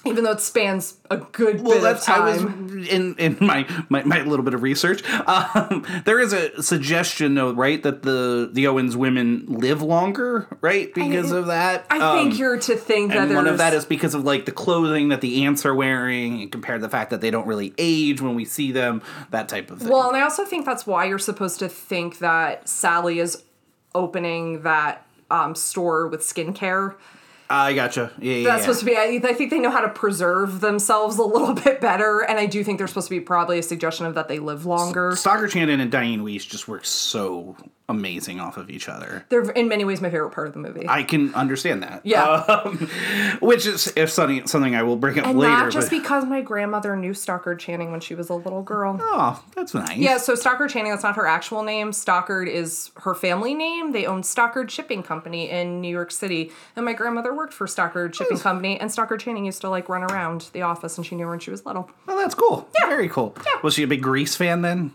Speaker 1: even though it spans a good
Speaker 2: well,
Speaker 1: bit
Speaker 2: that's
Speaker 1: of
Speaker 2: I was
Speaker 1: time.
Speaker 2: in in my, my my little bit of research. Um, there is a suggestion, though, right, that the the Owens women live longer, right, because of that.
Speaker 1: I
Speaker 2: Um,
Speaker 1: think you're to think that there's
Speaker 2: one of that is because of like the clothing that the aunts are wearing, and compared to the fact that they don't really age when we see them, that type of thing.
Speaker 1: Well, and I also think that's why you're supposed to think that Sally is opening that um, store with skincare.
Speaker 2: I gotcha. Yeah, yeah.
Speaker 1: That's
Speaker 2: yeah.
Speaker 1: supposed to be. I, I think they know how to preserve themselves a little bit better, and I do think there's supposed to be probably a suggestion of that they live longer.
Speaker 2: Stockard Channing and Dianne Wiest just work so amazing off of each other.
Speaker 1: They're in many ways my favorite part of the movie.
Speaker 2: I can understand that.
Speaker 1: Yeah.
Speaker 2: Um, which is if something something I will bring up
Speaker 1: and
Speaker 2: later.
Speaker 1: not just
Speaker 2: but,
Speaker 1: because my grandmother knew Stockard Channing when she was a little girl.
Speaker 2: oh, that's nice.
Speaker 1: Yeah, so Stockard Channing, that's not her actual name. Stockard is her family name. They own Stockard Shipping Company in New York City. And my grandmother worked for Stockard Shipping Company, and Stockard Channing used to like run around the office, and she knew her when she was little.
Speaker 2: Oh, that's cool. Yeah. Very cool. Yeah. Was she a big Grease fan then?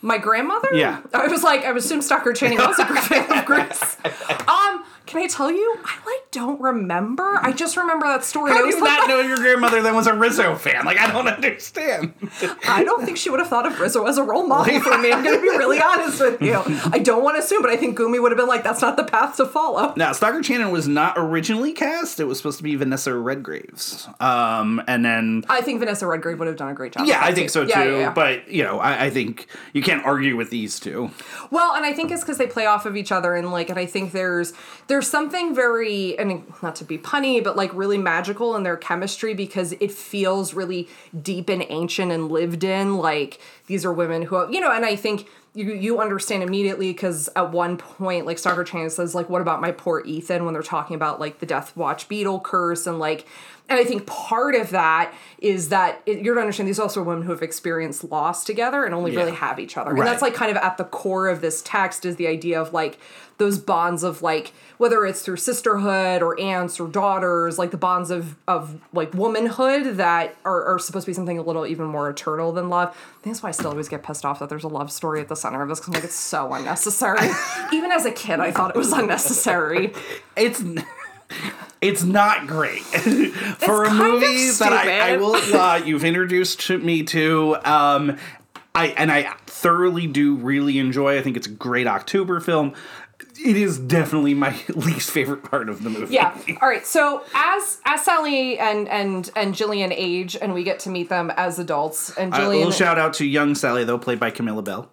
Speaker 1: My grandmother?
Speaker 2: Yeah.
Speaker 1: I was like, I assume Stockard Channing was a fan of Grease. Um, can I tell you? I like don't remember. I just remember that story.
Speaker 2: How
Speaker 1: I
Speaker 2: do you
Speaker 1: like,
Speaker 2: not know your grandmother then was a Rizzo fan? Like, I don't understand.
Speaker 1: I don't think she would have thought of Rizzo as a role model for me. I'm going to be really honest with you. I don't want to assume, but I think Gumi would have been like, that's not the path to follow.
Speaker 2: Now, Stockard Channing was not originally cast. It was supposed to be Vanessa Redgraves. Um, and then
Speaker 1: I think Vanessa Redgrave would have done a great job.
Speaker 2: Yeah, I think so too.
Speaker 1: Yeah, yeah, yeah.
Speaker 2: But you know, I, I think you can't argue with these two.
Speaker 1: Well, and I think it's because they play off of each other, and like, and I think there's there's something very, and not to be punny, but like really magical in their chemistry because it feels really deep and ancient and lived in. Like these are women who, you know, and I think you you understand immediately because at one point like Stockard Channing says like what about my poor Ethan when they're talking about like the Death Watch beetle curse and like and I think part of that is that it, you're going to understand these are also women who have experienced loss together and only
Speaker 2: Yeah.
Speaker 1: really have each other
Speaker 2: Right.
Speaker 1: and that's like kind of at the core of this text is the idea of like those bonds of like whether it's through sisterhood or aunts or daughters like the bonds of of like womanhood that are, are supposed to be something a little even more eternal than love I think that's why I still always get pissed off that there's a love story at the center of this because I'm like it's so unnecessary even as a kid I thought it was unnecessary
Speaker 2: it's it's not great for a movie that I, I will uh, you've introduced me to um I and I thoroughly do really enjoy. I think it's a great October film. It is definitely my least favorite part of the movie.
Speaker 1: Yeah. All right. So as as Sally and and and Jillian age, and we get to meet them as adults, and
Speaker 2: A
Speaker 1: Jillian.
Speaker 2: little shout out to young Sally though, played by Camilla Belle.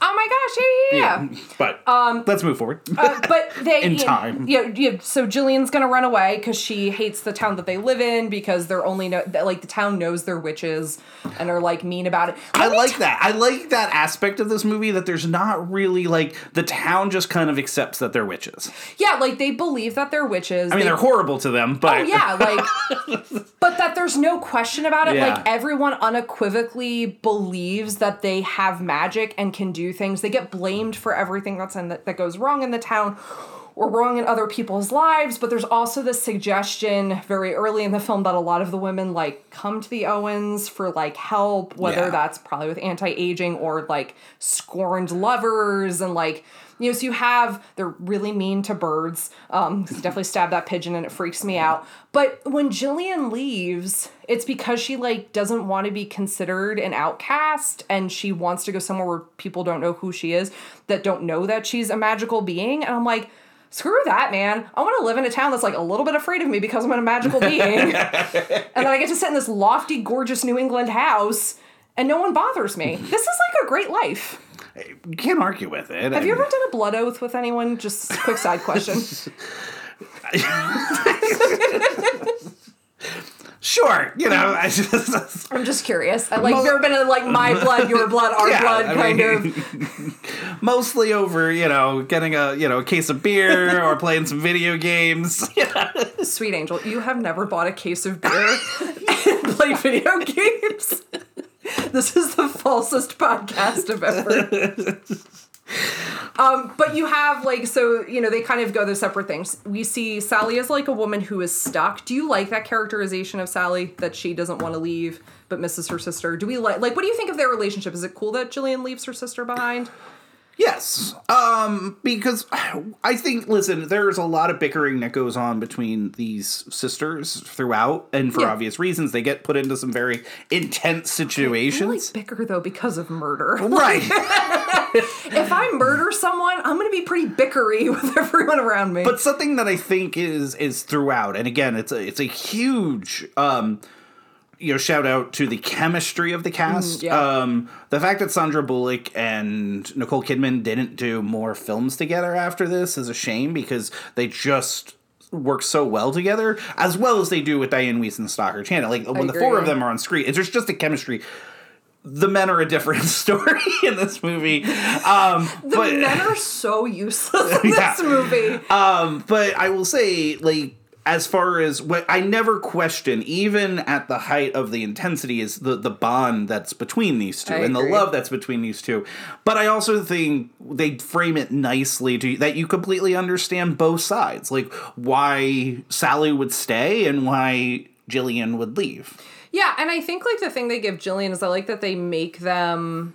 Speaker 1: Oh my gosh! Yeah, yeah, yeah.
Speaker 2: But um, let's move forward.
Speaker 1: Uh, but they
Speaker 2: In
Speaker 1: you
Speaker 2: time.
Speaker 1: Yeah, yeah. So Jillian's gonna run away because she hates the town that they live in because they're only know that, like the town knows they're witches and are like mean about it.
Speaker 2: I
Speaker 1: Let me
Speaker 2: like that. I like that aspect of this movie that there's not really like the town just kind of accepts that they're witches.
Speaker 1: Yeah, like they believe that they're witches.
Speaker 2: I mean,
Speaker 1: they,
Speaker 2: they're horrible to them, but
Speaker 1: Oh yeah, like but that there's no question about it.
Speaker 2: Yeah.
Speaker 1: Like everyone unequivocally believes that they have magic and can do things. They get blamed for everything that's in the, that goes wrong in the town or wrong in other people's lives, but there's also this suggestion very early in the film that a lot of the women like come to the Owens for like help, whether
Speaker 2: Yeah.
Speaker 1: that's probably with anti-aging or like scorned lovers and like you know, so you have they're really mean to birds. Um, definitely stab that pigeon and it freaks me out. But when Jillian leaves, it's because she like doesn't want to be considered an outcast and she wants to go somewhere where people don't know who she is, that don't know that she's a magical being. And I'm like, screw that, man. I want to live in a town that's like a little bit afraid of me because I'm a magical being. and then I get to sit in this lofty, gorgeous New England house and no one bothers me. This is like a great life.
Speaker 2: you can't argue with it.
Speaker 1: Have you ever done a blood oath with anyone? Just a quick side question.
Speaker 2: Sure, you know, mm-hmm. I just
Speaker 1: I'm just curious. I like you ever been in like my blood, your blood, our
Speaker 2: Yeah,
Speaker 1: blood
Speaker 2: I
Speaker 1: kind
Speaker 2: mean-
Speaker 1: of.
Speaker 2: mostly over, you know, getting a you know a case of beer or playing some video games.
Speaker 1: Sweet angel, you have never bought a case of beer and played video games. This is the falsest podcast I've ever. Um, but you have like so you know they kind of go their separate things. We see Sally as like a woman who is stuck. Do you like that characterization of Sally that she doesn't want to leave but misses her sister? Do we like like what do you think of their relationship? Is it cool that Jillian leaves her sister behind?
Speaker 2: Yes, um, because I think, listen, there's a lot of bickering that goes on between these sisters throughout, and for
Speaker 1: Yeah.
Speaker 2: obvious reasons, they get put into some very intense
Speaker 1: I like
Speaker 2: situations.
Speaker 1: bicker though because of murder.
Speaker 2: Right.
Speaker 1: if I murder someone, I'm gonna be pretty bickery with everyone around me.
Speaker 2: but something that I think is is throughout, and again, it's a it's a huge um, you know shout out to the chemistry of the cast.
Speaker 1: Mm, yeah.
Speaker 2: Um, the fact that Sandra Bullock and Nicole Kidman didn't do more films together after this is a shame because they just work so well together, as well as they do with Dianne Wiest and Stockard Channing. Like when the four of them are on screen, it's there's just a chemistry. The men are a different story in this movie. Um,
Speaker 1: the
Speaker 2: but,
Speaker 1: men are so useless in
Speaker 2: Yeah.
Speaker 1: this movie.
Speaker 2: um, but I will say, like, as far as what I never question, even at the height of the intensity, is the the bond that's between these two
Speaker 1: I
Speaker 2: and the love that's between these two. But I also think they frame it nicely to that you completely understand both sides, like why Sally would stay and why Jillian would leave.
Speaker 1: Yeah, and I think like the thing they give Jillian is I like that they make them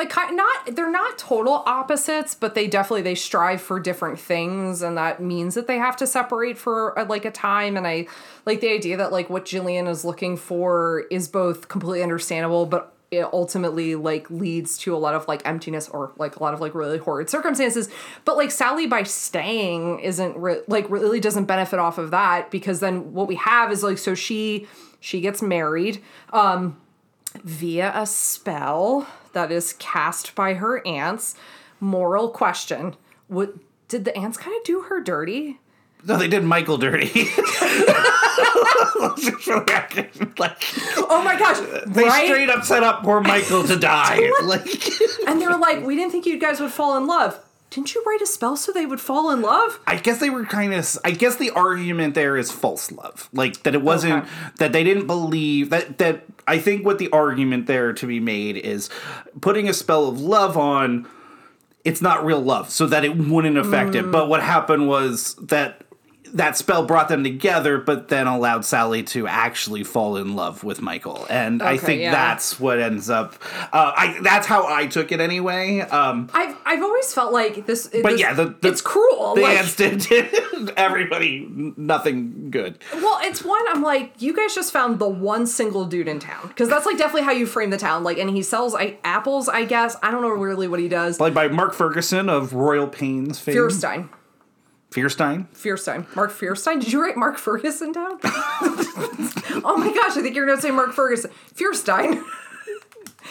Speaker 1: like not they're not total opposites, but they definitely they strive for different things, and that means that they have to separate for uh, like a time. And I like the idea that like what Jillian is looking for is both completely understandable, but it ultimately like leads to a lot of like emptiness or like a lot of like really horrid circumstances but like sally by staying isn't re- like really doesn't benefit off of that because then what we have is like so she she gets married um via a spell that is cast by her aunts moral question what did the aunts kind of do her dirty
Speaker 2: No, they did Michael dirty. like
Speaker 1: Oh my gosh!
Speaker 2: they
Speaker 1: right?
Speaker 2: straight up set up poor Michael to die. like
Speaker 1: and they were like, "We didn't think you guys would fall in love. Didn't you write a spell so they would fall in love?"
Speaker 2: I guess they were kind of. I guess the argument there is false love, like that it wasn't
Speaker 1: Okay.
Speaker 2: that they didn't believe that. That I think what the argument there to be made is putting a spell of love on. It's not real love, so that it wouldn't affect it. Mm. But what happened was that that spell brought them together, but then allowed Sally to actually fall in love with Michael, and I think
Speaker 1: yeah.
Speaker 2: that's what ends up. Uh, I that's how I took it anyway. Um,
Speaker 1: I've I've always felt like this.
Speaker 2: but
Speaker 1: this-
Speaker 2: yeah, the, the
Speaker 1: it's cruel.
Speaker 2: The
Speaker 1: like,
Speaker 2: did, did everybody nothing good.
Speaker 1: Well, it's one I'm like, you guys just found the one single dude in town because that's like definitely how you frame the town. Like, and he sells I, apples, I guess. I don't know really what he does.
Speaker 2: Played by Mark Ferguson of Royal Pains fame.
Speaker 1: Feuerstein,
Speaker 2: Feuerstein.
Speaker 1: Feuerstein, Mark Feuerstein. Did you write Mark Ferguson down? oh my gosh, I think you're gonna say Mark Ferguson. Feuerstein.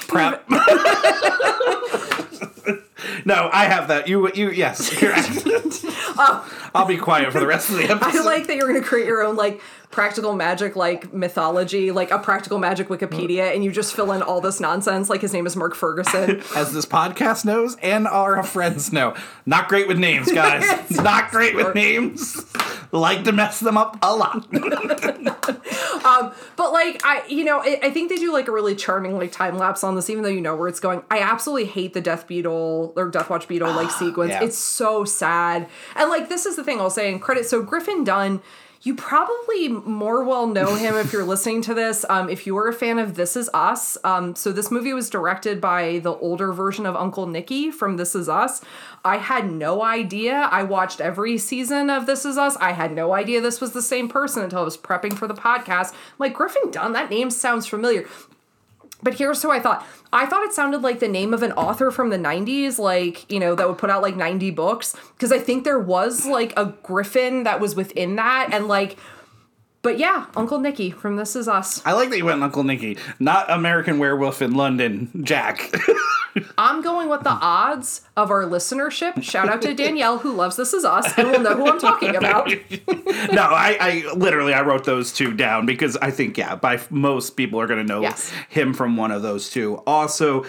Speaker 2: Prep. no, I have that. You, you, yes, you're right. Oh. I'll be quiet for the rest of the episode.
Speaker 1: Oh. I like that you're gonna create your own like practical magic like mythology, like a practical magic Wikipedia, and you just fill in all this nonsense. Like his name is Mark Ferguson.
Speaker 2: as this podcast knows and our friends know. Not great with names, guys. Not great with names. Like to mess them up a lot.
Speaker 1: Um, but like I, you know, I, I think they do like a really charming like time lapse on this, even though you know where it's going. I absolutely hate the Death Beetle or Death Watch Beetle like sequence.
Speaker 2: Yeah.
Speaker 1: It's so sad. And like this is the thing I'll say in credit. So Griffin Dunne. You probably more well know him if you're listening to this. Um, if you were a fan of This Is Us, um, so this movie was directed by the older version of Uncle Nicky from This Is Us. I had no idea. I watched every season of This Is Us. I had no idea this was the same person until I was prepping for the podcast. I'm like Griffin Dunne, that name sounds familiar. But here's who I thought. I thought it sounded like the name of an author from the 90s, like, you know, that would put out like 90 books. Because I think there was like a griffin that was within that. And like, but yeah, Uncle Nicky from This Is Us.
Speaker 2: I like that you went Uncle Nicky, not American Werewolf in London, Jack.
Speaker 1: I'm going with the odds of our listenership. Shout out to Danielle who loves This Is Us and will know who I'm talking about.
Speaker 2: no, I, I literally I wrote those two down because I think yeah, by most people are going to know
Speaker 1: Yes.
Speaker 2: him from one of those two. Also,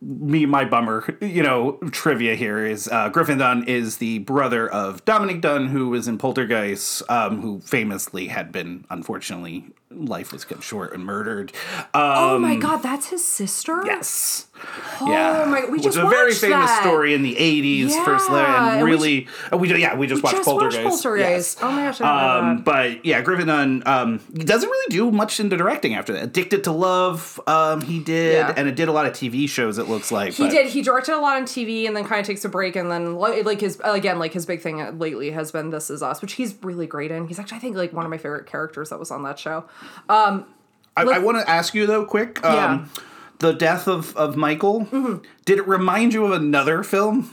Speaker 2: me my bummer, you know, trivia here is uh, Griffin Dunne is the brother of Dominique Dunne, who was in Poltergeist, um, who famously had been unfortunately life was cut short and murdered. Um,
Speaker 1: Oh my god, that's his sister?
Speaker 2: Yes.
Speaker 1: Oh
Speaker 2: yeah.
Speaker 1: my- we
Speaker 2: Which
Speaker 1: just
Speaker 2: is a very famous
Speaker 1: that.
Speaker 2: story in the 80s first
Speaker 1: Yeah,
Speaker 2: and
Speaker 1: and we
Speaker 2: really oh, we, yeah, we just watched
Speaker 1: just watched
Speaker 2: Poltergeist.
Speaker 1: Poltergeist.
Speaker 2: Yes.
Speaker 1: Oh my gosh, I
Speaker 2: Um, but yeah, Griffin Dunne um, doesn't really do much into directing after that. Addicted to Love, um, he did,
Speaker 1: Yeah.
Speaker 2: and it did a lot of TV shows. It looks like
Speaker 1: He
Speaker 2: but-
Speaker 1: did. He directed a lot on TV and then kind of takes a break and then like his again like his big thing lately has been This Is Us, which he's really great in. He's actually I think like one of my favorite characters that was on that show.
Speaker 2: I, I want to ask you though, quick. Um,
Speaker 1: Yeah. Mm-hmm.
Speaker 2: The death of of Michael. Did it remind you of another film?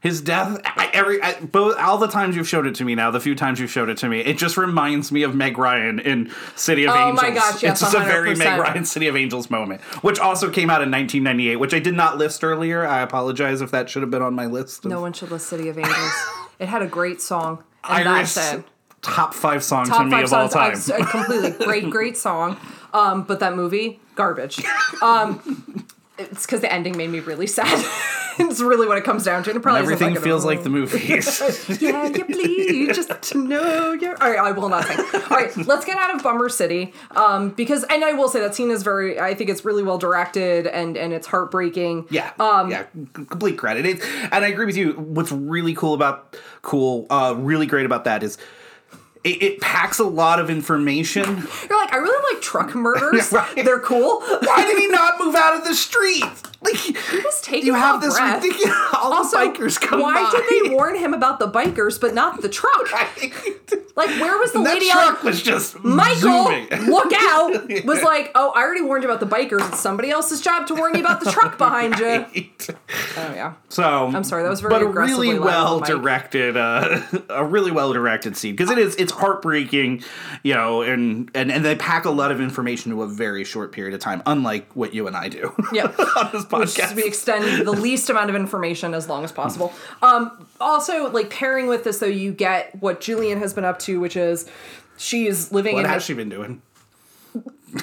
Speaker 2: His death, I, every I, both all the times you've showed it to me now, the few times you've showed it to me, it just reminds me of Meg Ryan in City of
Speaker 1: Oh
Speaker 2: Angels.
Speaker 1: my gosh, yes,
Speaker 2: it's just a very Meg Ryan City of Angels moment, which also came out in 1998, which I did not list earlier. I apologize if that should have been on my list. Of
Speaker 1: No one should list City of Angels. it had a great song. And
Speaker 2: Iris,
Speaker 1: that's it.
Speaker 2: top five songs to
Speaker 1: Top
Speaker 2: me
Speaker 1: five
Speaker 2: of all time.
Speaker 1: Completely great, great song. Um, but that movie, garbage. Um, it's because the ending made me really sad. it's really what it comes down to. And it probably
Speaker 2: Everything
Speaker 1: fucking-
Speaker 2: feels like the movies.
Speaker 1: yeah, you please just to know your. All right, I will not sing. All right, let's get out of Bummer City, um, because and I will say that scene is very. I think it's really well directed and and it's heartbreaking.
Speaker 2: Yeah,
Speaker 1: Um,
Speaker 2: yeah, complete credit. It, and I agree with you. What's really cool about cool, uh, really great about that is it, it packs a lot of information.
Speaker 1: You're like, I really like truck murders.
Speaker 2: Right.
Speaker 1: They're cool.
Speaker 2: Why did he not move out of the street? Like he
Speaker 1: was taking
Speaker 2: you have this
Speaker 1: breath.
Speaker 2: ridiculous. All
Speaker 1: Also,
Speaker 2: the bikers come
Speaker 1: why
Speaker 2: by.
Speaker 1: did they warn him about the bikers but not the truck? Like, where was the lady on the.
Speaker 2: that
Speaker 1: lady?
Speaker 2: truck
Speaker 1: like,
Speaker 2: was just
Speaker 1: Michael,
Speaker 2: zooming.
Speaker 1: look out! Was like, oh, I already warned you about the bikers. It's somebody else's job to warn you about the truck behind you. Oh yeah.
Speaker 2: So
Speaker 1: I'm sorry, that was very
Speaker 2: but a really well
Speaker 1: on the mic.
Speaker 2: directed, uh, a really well directed scene because it is it's heartbreaking, you know, and, and and they pack a lot of information to a very short period of time, unlike what you and I do.
Speaker 1: Yeah.
Speaker 2: on this
Speaker 1: Which
Speaker 2: podcast.
Speaker 1: we extend the least amount of information as long as possible. Um, also, like pairing with this, though, you get what Julian has been up to, which is she's living
Speaker 2: what
Speaker 1: in
Speaker 2: has she been doing?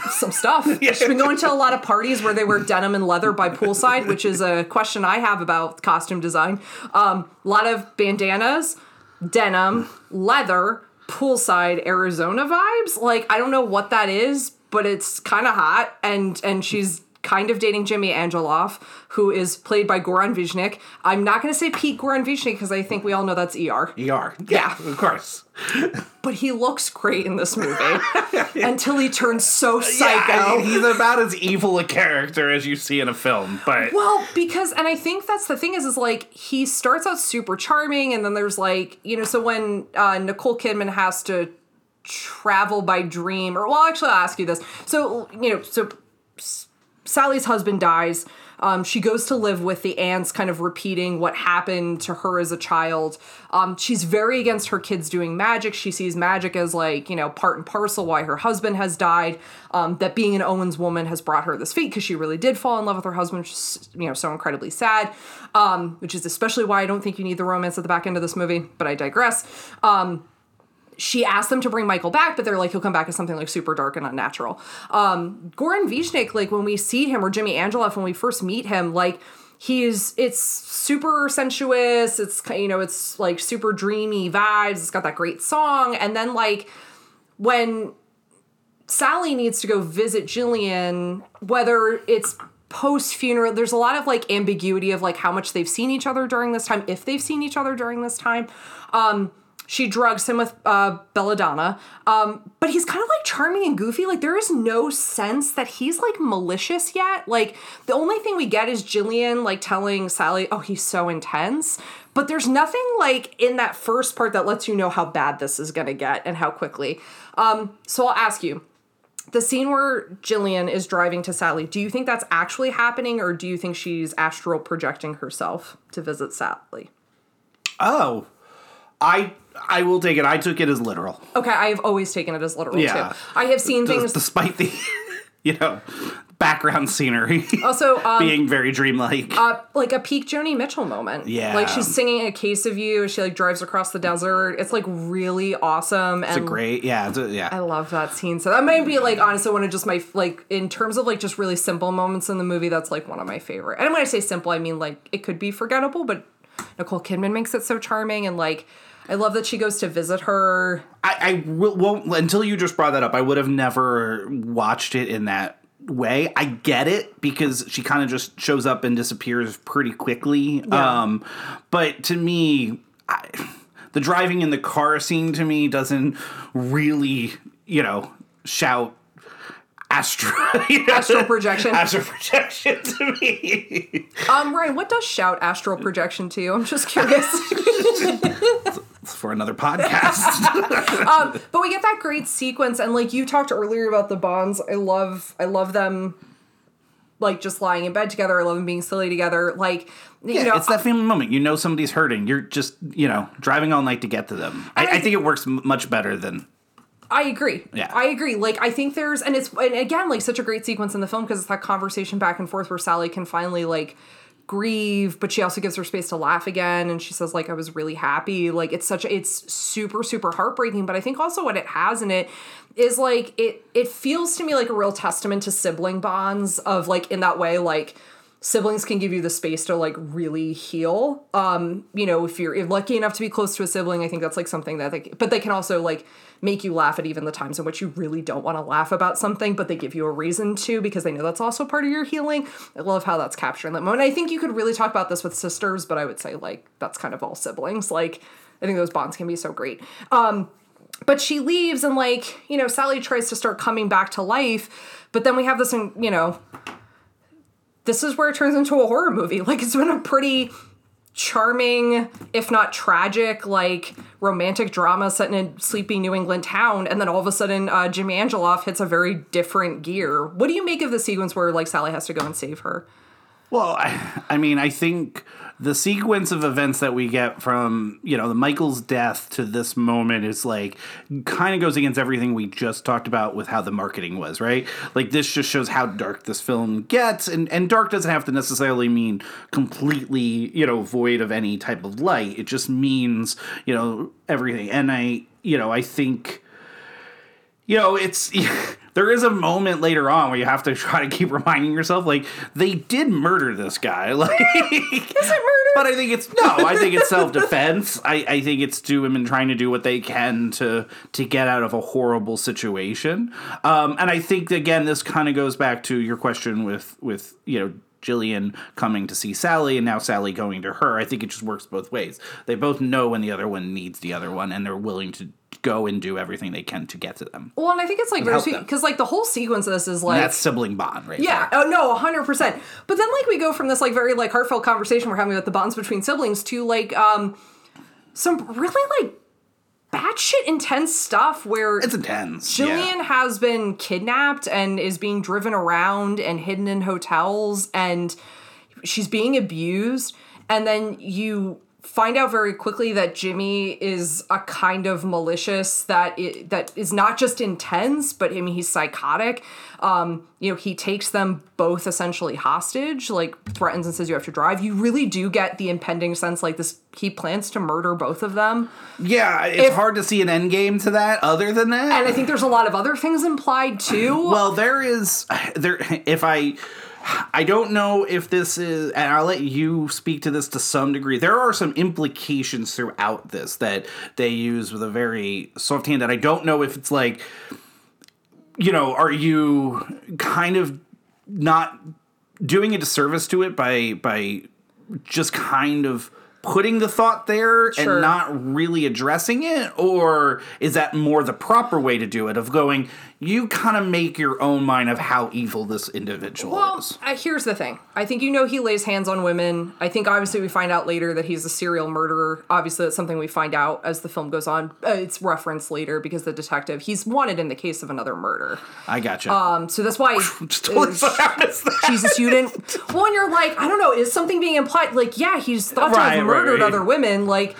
Speaker 1: some stuff. She's been going to a lot of parties where they wear denim and leather by poolside, which is a question I have about costume design. Um, a lot of bandanas, denim, leather, poolside Arizona vibes. Like I don't know what that is, but it's kind of hot, and and she's kind of dating Jimmy Angelov, who is played by Goran Visnjic. I'm not going to say Pete Goran Visnjic because I think we all know that's ER.
Speaker 2: ER.
Speaker 1: Yeah.
Speaker 2: of course.
Speaker 1: But he looks great in this movie until he turns so psycho.
Speaker 2: Yeah, I mean, he's about as evil a character as you see in a film, but
Speaker 1: Well, because and I think that's the thing is is like he starts out super charming and then there's like, you know, so when uh Nicole Kidman has to travel by dream or well actually I'll ask you this. So, you know, so Sally's husband dies. Um, she goes to live with the aunts, kind of repeating what happened to her as a child. Um, she's very against her kids doing magic. She sees magic as like, you know, part and parcel why her husband has died. Um, that being an Owens woman has brought her this fate because she really did fall in love with her husband, which is, you know, so incredibly sad. Um, which is especially why I don't think you need the romance at the back end of this movie, but I digress. Um, she asked them to bring Michael back, but they're like, he'll come back as something like super dark and unnatural. Um, Goran Visnjic, like when we see him, or Jimmy Angelov, when we first meet him, like he's it's super sensuous. It's you know, it's like super dreamy vibes. It's got that great song, and then like when Sally needs to go visit Jillian, whether it's post funeral, there's a lot of like ambiguity of like how much they've seen each other during this time, if they've seen each other during this time. Um, she drugs him with uh, belladonna, um, but he's kind of like charming and goofy. Like there is no sense that he's like malicious yet. Like the only thing we get is Jillian like telling Sally, "Oh, he's so intense." But there's nothing like in that first part that lets you know how bad this is gonna get and how quickly. Um, so I'll ask you, the scene where Jillian is driving to Sally, do you think that's actually happening or do you think she's astral projecting herself to visit Sally?
Speaker 2: oh, I I will take it. I took it as literal.
Speaker 1: Okay, I have always taken it as literal
Speaker 2: Yeah.
Speaker 1: too. I have seen things
Speaker 2: despite the you know background scenery
Speaker 1: also um
Speaker 2: being very dreamlike.
Speaker 1: uh, like a peak Joni Mitchell moment.
Speaker 2: Yeah.
Speaker 1: Like she's singing a case of you, as she like drives across the desert. It's like really awesome and it's a
Speaker 2: Great, yeah, it's a- yeah.
Speaker 1: I love that scene. So that might be like honestly one of just my like in terms of like just really simple moments in the movie. That's like one of my favorite. And when I say simple, I mean like it could be forgettable, but Nicole Kidman makes it so charming and like I love that she goes to visit her.
Speaker 2: I, I will, won't until you just brought that up. I would have never watched it in that way. I get it because she kind of just shows up and disappears pretty quickly.
Speaker 1: Yeah.
Speaker 2: Um, but to me, I, the driving in the car scene to me doesn't really, you know, shout astral
Speaker 1: Astral projection.
Speaker 2: astral projection to me.
Speaker 1: Um, Ryan, what does shout astral projection to you? I'm just curious.
Speaker 2: For another podcast.
Speaker 1: Um, but we get that great sequence, and like you talked earlier about the bonds. I love, I love them. Like just lying in bed together. I love them being silly together. Like you
Speaker 2: Yeah,
Speaker 1: know,
Speaker 2: it's that family moment. You know somebody's hurting. You're just, you know, driving all night to get to them. I,
Speaker 1: I
Speaker 2: think it works much better than.
Speaker 1: I agree.
Speaker 2: Yeah.
Speaker 1: I agree. Like I think there's and it's and again like such a great sequence in the film because it's that conversation back and forth where Sally can finally like grieve but she also gives her space to laugh again and she says like I was really happy. Like it's such it's super super heartbreaking but I think also what it has in it is like it it feels to me like a real testament to sibling bonds of like in that way like siblings can give you the space to like really heal. Um you know if you're lucky enough to be close to a sibling i think that's like something that they but they can also like make you laugh at even the times in which you really don't want to laugh about something but they give you a reason to because they know that's also part of your healing. I love how that's captured in that moment. I think you could really talk about this with sisters but i would say like that's kind of all siblings. Like i think those bonds can be so great. Um but she leaves and like you know sally tries to start coming back to life but then we have this and you know this is where it turns into a horror movie. Like it's been a pretty charming, if not tragic, like romantic drama set in a sleepy New England town, and then all of a sudden, uh, Jimmy Angelov hits a very different gear. What do you make of the sequence where like Sally has to go and save her?
Speaker 2: Well, I, I mean, I think the sequence of events that we get from you know the Michael's death to this moment is like kind of goes against everything we just talked about with how the marketing was, right? Like this just shows how dark this film gets, and and dark doesn't have to necessarily mean completely you know void of any type of light. It just means you know everything, and I you know I think you know it's there is a moment later on where you have to try to keep reminding yourself like they did murder this guy like
Speaker 1: Is it murder?
Speaker 2: but i think it's no i think it's self-defense I, I think it's two women trying to do what they can to to get out of a horrible situation um, and i think again this kind of goes back to your question with with you know Jillian coming to see Sally and now Sally going to her. I think it just works both ways. They both know when the other one needs the other one and they're willing to go and do everything they can to get to them.
Speaker 1: Well, and I think it's like very sweet because like the whole sequence of this is like
Speaker 2: That's sibling bond, right?
Speaker 1: Yeah.
Speaker 2: there.
Speaker 1: Oh no, hundred percent. But then like we go from this like very like heartfelt conversation we're having about the bonds between siblings to like um some really like batshit intense stuff where
Speaker 2: It's intense.
Speaker 1: Jillian
Speaker 2: yeah.
Speaker 1: has been kidnapped and is being driven around and hidden in hotels and she's being abused and then you find out very quickly that Jimmy is a kind of malicious that i that is not just intense but I mean he's psychotic. Um you know he takes them both essentially hostage like threatens and says you have to drive. You really do get the impending sense like this he plans to murder both of them.
Speaker 2: Yeah, it's
Speaker 1: If-
Speaker 2: hard to see an end game to that other than that.
Speaker 1: and I think there's a lot of other things implied too.
Speaker 2: Well, there is there if I I don't know if this is and I'll let you speak to this to some degree. There are some implications throughout this that they use with a very soft hand that I don't know if it's like you know, are you kind of not doing a disservice to it by by just kind of putting the thought there
Speaker 1: Sure.
Speaker 2: and not really addressing it or is that more the proper way to do it of going you kind of make your own mind of how evil this individual
Speaker 1: Well,
Speaker 2: is
Speaker 1: uh, here's the thing. I think you know he lays hands on women. I think obviously we find out later that he's a serial murderer. Obviously, that's something we find out as the film goes on. Uh, it's referenced later because the detective he's wanted in the case of another murder.
Speaker 2: i gotcha
Speaker 1: Um, so that's why.
Speaker 2: just totally
Speaker 1: uh,
Speaker 2: that.
Speaker 1: Jesus, you didn't. Well, and you're like, I don't know, is something being implied? Like, yeah, he's thought to
Speaker 2: Right,
Speaker 1: have
Speaker 2: right,
Speaker 1: murdered
Speaker 2: right.
Speaker 1: other women. Like,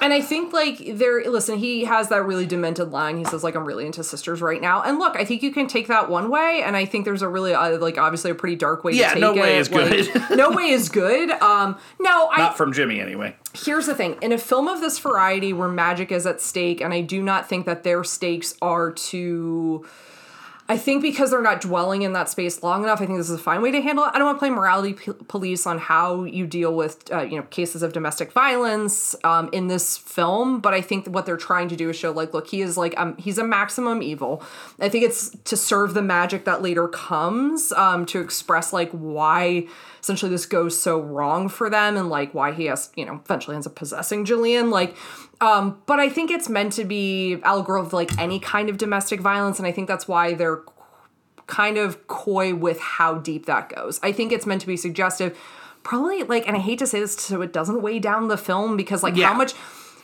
Speaker 1: and I think like there. Listen, he has that really demented line. He says like, I'm really into sisters right now. And look, I think you can take that one way, and I think there's a really uh, like obviously a pretty dark way
Speaker 2: Yeah,
Speaker 1: to take
Speaker 2: no
Speaker 1: it.
Speaker 2: way is
Speaker 1: Like,
Speaker 2: good.
Speaker 1: no way is good. Um, no, I
Speaker 2: not from jimmy anyway
Speaker 1: here's the thing in a film of this variety where magic is at stake and i do not think that their stakes are to i think because they're not dwelling in that space long enough i think this is a fine way to handle it. I don't want to play morality p- police on how you deal with uh, you know cases of domestic violence um, in this film but i think what they're trying to do is show like look he is like um, he's a maximum evil. I think it's to serve the magic that later comes um, to express like why essentially this goes so wrong for them and like why he has you know eventually ends up possessing Julian like um but I think it's meant to be allegorical of like any kind of domestic violence and I think that's why they're kind of coy with how deep that goes. I think it's meant to be suggestive probably like and I hate to say this so it doesn't weigh down the film because like
Speaker 2: Yeah.
Speaker 1: how much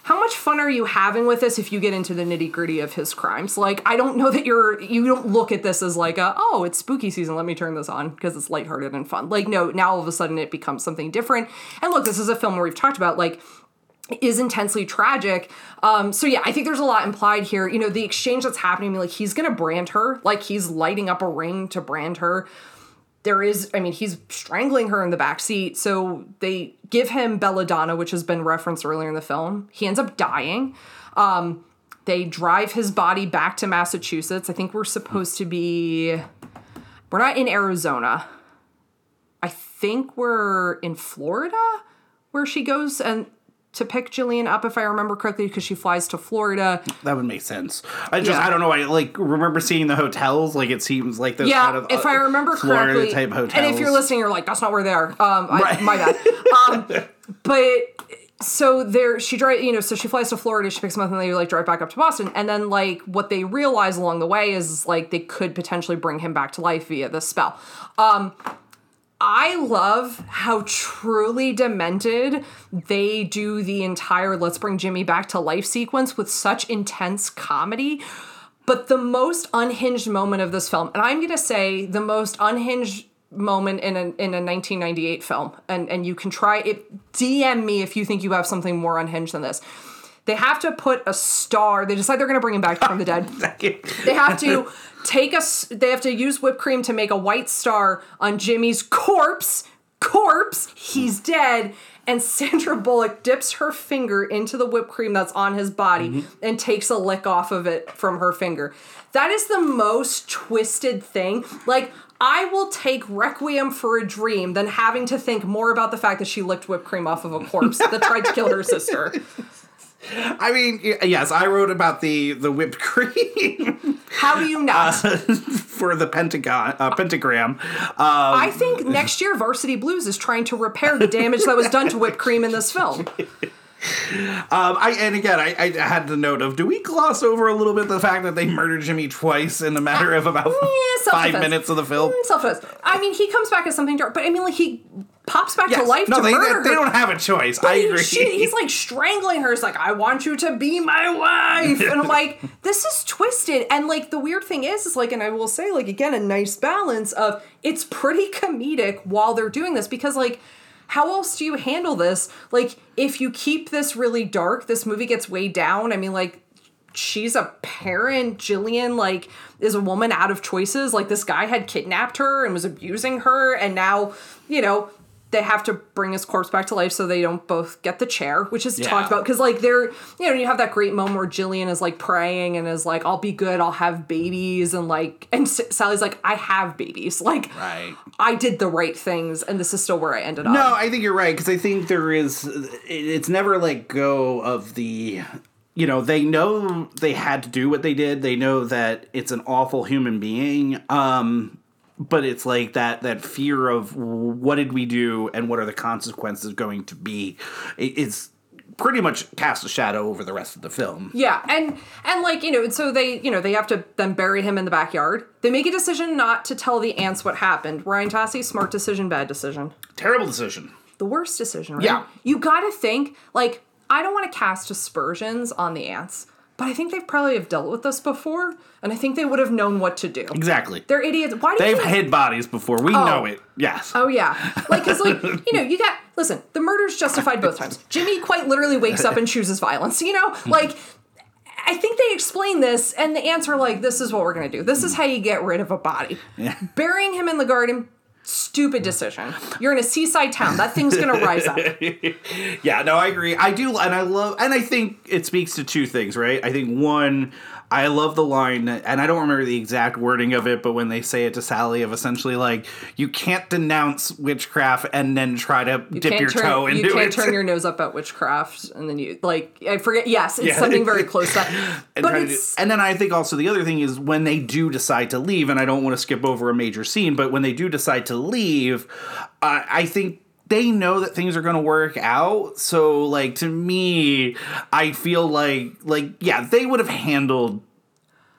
Speaker 1: how much fun are you having with this if you get into the nitty gritty of his crimes? Like, I don't know that you're, you don't look at this as like a, oh, it's spooky season, let me turn this on because it's lighthearted and fun. Like, no, now all of a sudden it becomes something different. And look, this is a film where we've talked about like, is intensely tragic. Um, so yeah, I think there's a lot implied here. You know, the exchange that's happening, like he's gonna brand her, like he's lighting up a ring to brand her. There is, I mean, he's strangling her in the back seat. So they give him belladonna, which has been referenced earlier in the film. He ends up dying. Um, they drive his body back to Massachusetts. I think we're supposed to be, we're not in Arizona. I think we're in Florida where she goes and to pick Jillian up, if I remember correctly, because she flies to Florida.
Speaker 2: that would make sense i just
Speaker 1: Yeah.
Speaker 2: i don't know i like remember seeing the hotels like it seems like those
Speaker 1: Yeah,
Speaker 2: kind of
Speaker 1: if
Speaker 2: uh,
Speaker 1: I remember
Speaker 2: florida
Speaker 1: correctly.
Speaker 2: type hotels
Speaker 1: And if you're listening, you're like, that's not where they are. Um, I,
Speaker 2: Right.
Speaker 1: my bad. Um, but so there, she drive, you know, so she flies to Florida. She picks them up, and they like drive back up to Boston. And then like what they realize along the way is like they could potentially bring him back to life via this spell. Um, I love how truly demented they do the entire let's bring Jimmy back to life sequence with such intense comedy. But the most unhinged moment of this film, and I'm going to say the most unhinged moment in a in a 1998 film, and and you can try it. DM me if you think you have something more unhinged than this. They have to put a star. They decide they're going to bring him back from the dead. they have to take us. They have to use whipped cream to make a white star on Jimmy's corpse. Corpse. He's dead. And Sandra Bullock dips her finger into the whipped cream that's on his body
Speaker 2: Mm-hmm.
Speaker 1: and takes a lick off of it from her finger. That is the most twisted thing. Like, I will take Requiem for a Dream than having to think more about the fact that she licked whipped cream off of a corpse that tried to kill her sister.
Speaker 2: I mean, yes, I wrote about the the whipped cream
Speaker 1: How do you not?
Speaker 2: for the pentagon uh, pentagram. Um,
Speaker 1: I think next year Varsity Blues is trying to repair the damage that was done to whipped cream in this film.
Speaker 2: Um, I and again, I, I had the note of do we gloss over a little bit the fact that they murdered Jimmy twice in a matter of about
Speaker 1: Yeah,
Speaker 2: five minutes of the film?
Speaker 1: Self defense. I mean, he comes back as something dark, but I mean, like he pops back to life
Speaker 2: no,
Speaker 1: to
Speaker 2: they,
Speaker 1: murder
Speaker 2: they,
Speaker 1: her.
Speaker 2: don't have a choice. I
Speaker 1: He-
Speaker 2: agree.
Speaker 1: she- he's like strangling her. He's like, I want you to be my wife. And I'm like, this is twisted. And like the weird thing is, is like, and I will say, like, again, a nice balance of it's pretty comedic while they're doing this because like how else do you handle this? Like, if you keep this really dark, this movie gets way down. I mean, like, she's a parent. Jillian, like, is a woman out of choices. Like, this guy had kidnapped her and was abusing her, and now, you know, they have to bring his corpse back to life so they don't both get the chair, which is
Speaker 2: Yeah.
Speaker 1: talked about because, like, they're, you know, you have that great moment where Jillian is like praying and is like, "I'll be good, I'll have babies," and like, and S- Sally's like, "I have babies, like,
Speaker 2: Right.
Speaker 1: I did the right things, and this is still where I ended up."
Speaker 2: No, I think you're right because I think there is. It's never let go of the. You know, they know they had to do what they did. They know that it's an awful human being. Um, but it's like that that fear of what did we do and what are the consequences going to be. It, it's pretty much cast a shadow over the rest of the film.
Speaker 1: Yeah, and and like you know, so they you know they have to then bury him in the backyard. They make a decision not to tell the aunts what happened. Ryan Tassi, smart decision, bad decision,
Speaker 2: Terrible decision.
Speaker 1: the worst decision. Right?
Speaker 2: Yeah.
Speaker 1: you got to think like I don't want to cast aspersions on the aunts, but I think they probably have dealt with this before, and I think they would have known what to do.
Speaker 2: Exactly.
Speaker 1: They're idiots. Why do
Speaker 2: They've
Speaker 1: think-
Speaker 2: hid bodies before. We oh. know it. Yes.
Speaker 1: Oh yeah, like because like you know you got listen. The murder's justified both times. Jimmy quite literally wakes up and chooses violence. You know, like I think they explain this, and the answer like, "This is what we're gonna do. This is how you get rid of a body. Burying him in the garden." Stupid decision. You're in a seaside town. That thing's gonna rise up.
Speaker 2: Yeah, no, I agree. I do, and I love, and I think it speaks to two things, right? I think one, I love the line, and I don't remember the exact wording of it, but when they say it to Sally, of essentially like, you can't denounce witchcraft and then try to dip your
Speaker 1: turn,
Speaker 2: toe into it.
Speaker 1: you can't
Speaker 2: it.
Speaker 1: turn your nose up at witchcraft, and then you like I forget. Yes, it's
Speaker 2: Yeah.
Speaker 1: something very close to that.
Speaker 2: and,
Speaker 1: But
Speaker 2: to do- and then I think also the other thing is when they do decide to leave, and I don't want to skip over a major scene, but when they do decide to leave, uh, I think they know that things are going to work out. So, like to me, I feel like like yeah, they would have handled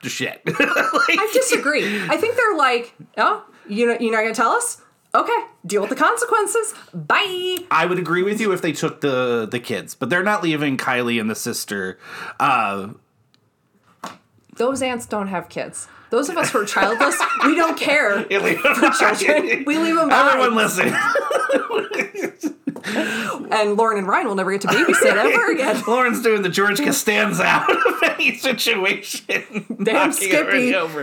Speaker 2: the shit. Like,
Speaker 1: I disagree. I think they're like, oh, you know, you're not gonna tell us? Okay, deal with the consequences. Bye.
Speaker 2: I would agree with you if they took the the kids, but they're not leaving Kylie and the sister. Uh,
Speaker 1: Those aunts don't have kids. Those of us who are childless, we don't care for children. We leave them
Speaker 2: Everyone
Speaker 1: behind.
Speaker 2: listen.
Speaker 1: And Lauren and Ryan will never get to babysit ever again.
Speaker 2: Lauren's doing the George Costanza out of any situation.
Speaker 1: Damn Skippy.
Speaker 2: Over.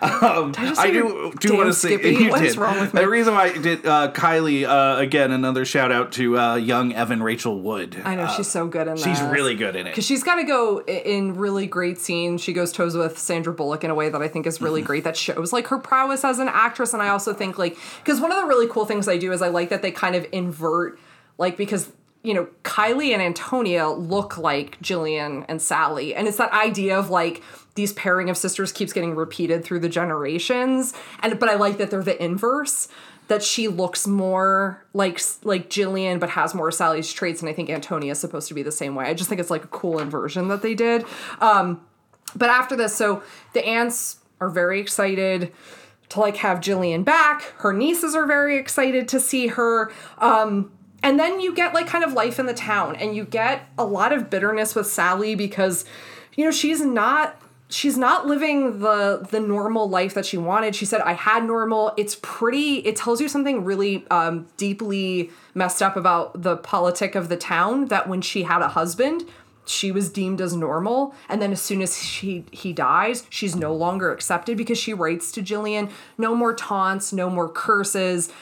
Speaker 2: Um,
Speaker 1: just
Speaker 2: I do do want to say
Speaker 1: Skippy? What is wrong with me?
Speaker 2: The reason why I did uh, Kylie uh, again another shout out to uh, young Evan Rachel Wood.
Speaker 1: I know she's so good in that.
Speaker 2: She's really good in it.
Speaker 1: Because she's got to go in really great scenes. She goes toes with Sandra Bullock in a way that I think is
Speaker 2: Mm-hmm.
Speaker 1: really great. That shows like her prowess as an actress. And I also think like because one of the really cool things I do is I like that they kind of invert like because you know Kylie and Antonia look like Jillian and Sally, and it's that idea of like these pairing of sisters keeps getting repeated through the generations. And but I like that they're the inverse that she looks more like like Jillian but has more Sally's traits and I think Antonia is supposed to be the same way. I just think it's like a cool inversion that they did. Um but after this so the aunts are very excited to like have Jillian back. Her nieces are very excited to see her. Um, and then you get like kind of life in the town and you get a lot of bitterness with Sally because you know she's not she's not living the the normal life that she wanted. She said I had normal. It's pretty it tells you something really um deeply messed up about the politic of the town that when she had a husband, she was deemed as normal and then as soon as she he dies she's no longer accepted because she writes to Jillian no more taunts no more curses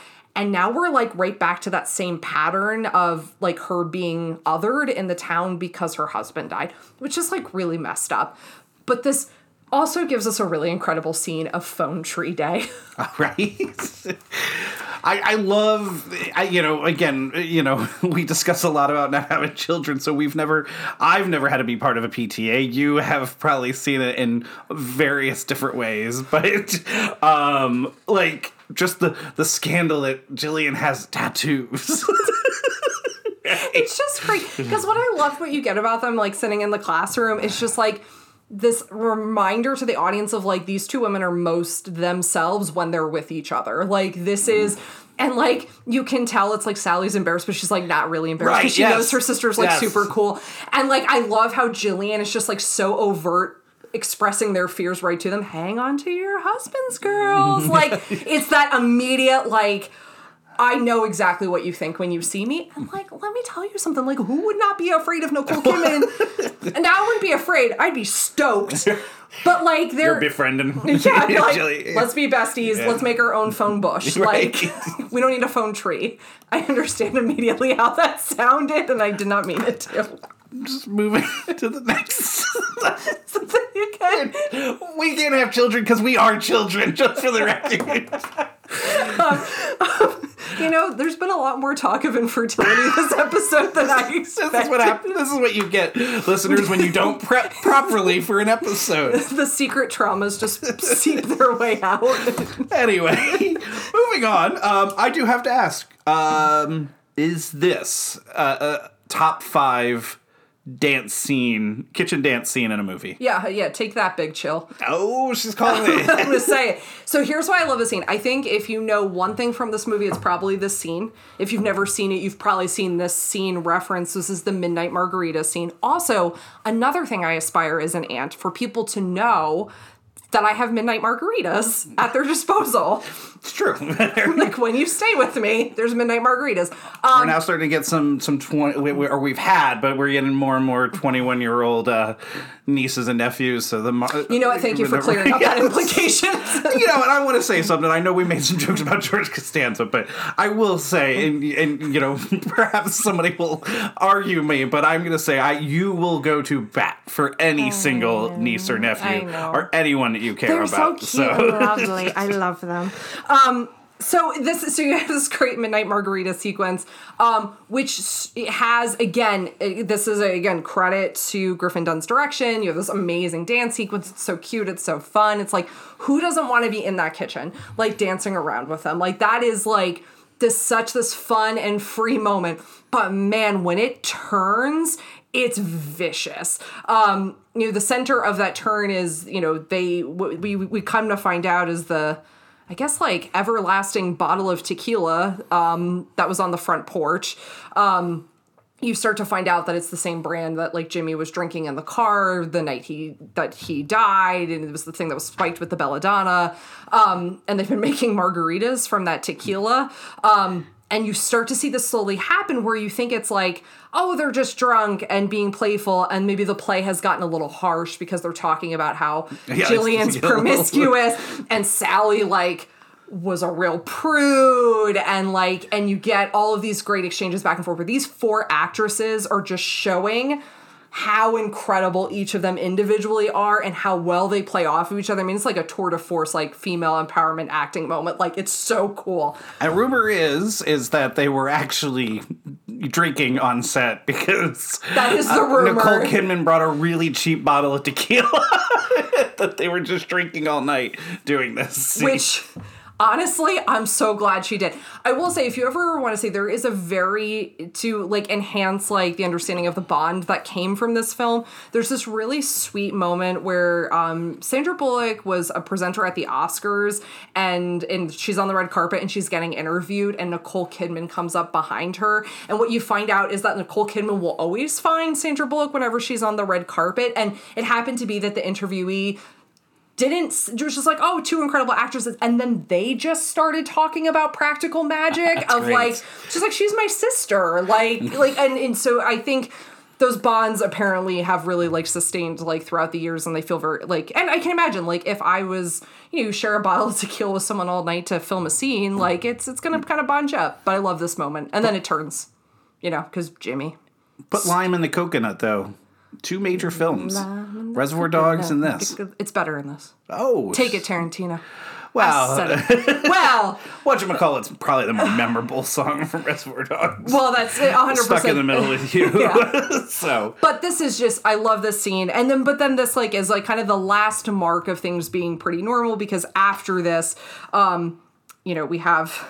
Speaker 1: and now we're like right back to that same pattern of like her being othered in the town because her husband died which is like really messed up. But this also gives us a really incredible scene of phone tree day.
Speaker 2: Right? I, I love I, you know again you know we discuss a lot about not having children so we've never i've never had to be part of a pta you have probably seen it in various different ways but um like just the the scandal that jillian has tattoos.
Speaker 1: It's just great because what I love what you get about them like sitting in the classroom is just like this reminder to the audience of like these two women are most themselves when they're with each other. Like this mm. is and like you can tell it's like Sally's embarrassed, but she's like not really embarrassed
Speaker 2: Right,
Speaker 1: because she
Speaker 2: yes.
Speaker 1: knows her sister's like
Speaker 2: Yes.
Speaker 1: super cool. And like I love how Jillian is just like so overt expressing their fears right to them. Hang on to your husbands, girls. like it's that immediate like I know exactly what you think when you see me. And like, let me tell you something. Like, who would not be afraid of Nicole Kidman? and I wouldn't be afraid. I'd be stoked. But like, they're
Speaker 2: you're befriending
Speaker 1: yeah, be like, let's be besties.
Speaker 2: Yeah.
Speaker 1: Let's make our own phone bush.
Speaker 2: Right.
Speaker 1: Like, we don't need a phone tree. I understand immediately how that sounded, and I did not mean it to.
Speaker 2: Just moving to the next we can't have children because we are children just for the record
Speaker 1: You know, there's been a lot more talk of infertility this episode than I expected.
Speaker 2: This is what happens. This is what you get, listeners, when you don't prep properly for an episode.
Speaker 1: The secret traumas just seep their way out.
Speaker 2: Anyway, moving on. Um, I do have to ask: um, Is this uh, a top five dance scene, kitchen dance scene in a movie?
Speaker 1: yeah, yeah, take that, big chill.
Speaker 2: Oh, she's calling
Speaker 1: me.
Speaker 2: I'm
Speaker 1: gonna say it. So here's why I love this scene. I think if you know one thing from this movie, it's probably this scene. If you've never seen it, you've probably seen this scene referenced. This is the Midnight Margarita scene. Also, another thing I aspire as an aunt for people to know that I have midnight margaritas at their disposal.
Speaker 2: It's true.
Speaker 1: Like when you stay with me, there's midnight margaritas. Um, we're
Speaker 2: now starting to get some some twenty, we, we, or we've had, but we're getting more and more twenty-one year old uh, nieces and nephews. So the mar-
Speaker 1: you know what? Thank you for clearing up that implication.
Speaker 2: you know, and I want to say something. I know we made some jokes about George Costanza, but I will say, and, and you know, perhaps somebody will argue me, but I'm going to say, I you will go to bat for any single niece or nephew or anyone that you care
Speaker 1: They're so
Speaker 2: about.
Speaker 1: cute and lovely. I love them. Um, so this so you have this great midnight margarita sequence, um, which has again uh, this is a, again credit to Griffin Dunne's direction. You have this amazing dance sequence. It's so cute. It's so fun. It's like who doesn't want to be in that kitchen, like dancing around with them? Like that is like this such this fun and free moment. But man, when it turns, it's vicious. Um, you know, the center of that turn is, you know, they we we come to find out is the I guess like everlasting bottle of tequila um, that was on the front porch. Um, you start to find out that it's the same brand that like Jimmy was drinking in the car the night he that he died, and it was the thing that was spiked with the belladonna. Um, and they've been making margaritas from that tequila. Um, and you start to see this slowly happen where you think it's like, oh, they're just drunk and being playful, and maybe the play has gotten a little harsh because they're talking about how
Speaker 2: Yeah,
Speaker 1: Jillian's promiscuous and Sally like was a real prude and like and you get all of these great exchanges back and forth where these four actresses are just showing how incredible each of them individually are and how well they play off of each other. I mean, it's like a tour de force, like female empowerment acting moment. Like it's so cool.
Speaker 2: And rumor is is that they were actually drinking on set because
Speaker 1: That is the
Speaker 2: uh,
Speaker 1: rumor.
Speaker 2: Nicole Kidman brought a really cheap bottle of tequila that they were just drinking all night doing this. scene.
Speaker 1: Which honestly, I'm so glad she did. I will say, if you ever want to say, there is a very to like enhance like the understanding of the bond that came from this film. There's this really sweet moment where um, Sandra Bullock was a presenter at the Oscars, and and she's on the red carpet and she's getting interviewed, and Nicole Kidman comes up behind her, and what you find out is that Nicole Kidman will always find Sandra Bullock whenever she's on the red carpet, and it happened to be that the interviewee didn't it was just like oh two incredible actresses and then they just started talking about practical magic of
Speaker 2: great.
Speaker 1: like she's like she's my sister like like and, and so i think those bonds apparently have really like sustained like throughout the years and they feel very like and i can imagine like if i was you know share a bottle of tequila with someone all night to film a scene like it's it's gonna kind of bond you up but i love this moment and then it turns you know because jimmy
Speaker 2: Put lime in the coconut, though. Two major films Reservoir Dogs and this.
Speaker 1: it's better in this
Speaker 2: Oh.
Speaker 1: take it tarantino
Speaker 2: Wow.
Speaker 1: Well
Speaker 2: Whatchamacallit's probably the more memorable song from Reservoir Dogs.
Speaker 1: well that's it, 100%
Speaker 2: Stuck in the middle with you. So.
Speaker 1: but this is just i love this scene and then but then this like is like kind of the last mark of things being pretty normal because after this um you know we have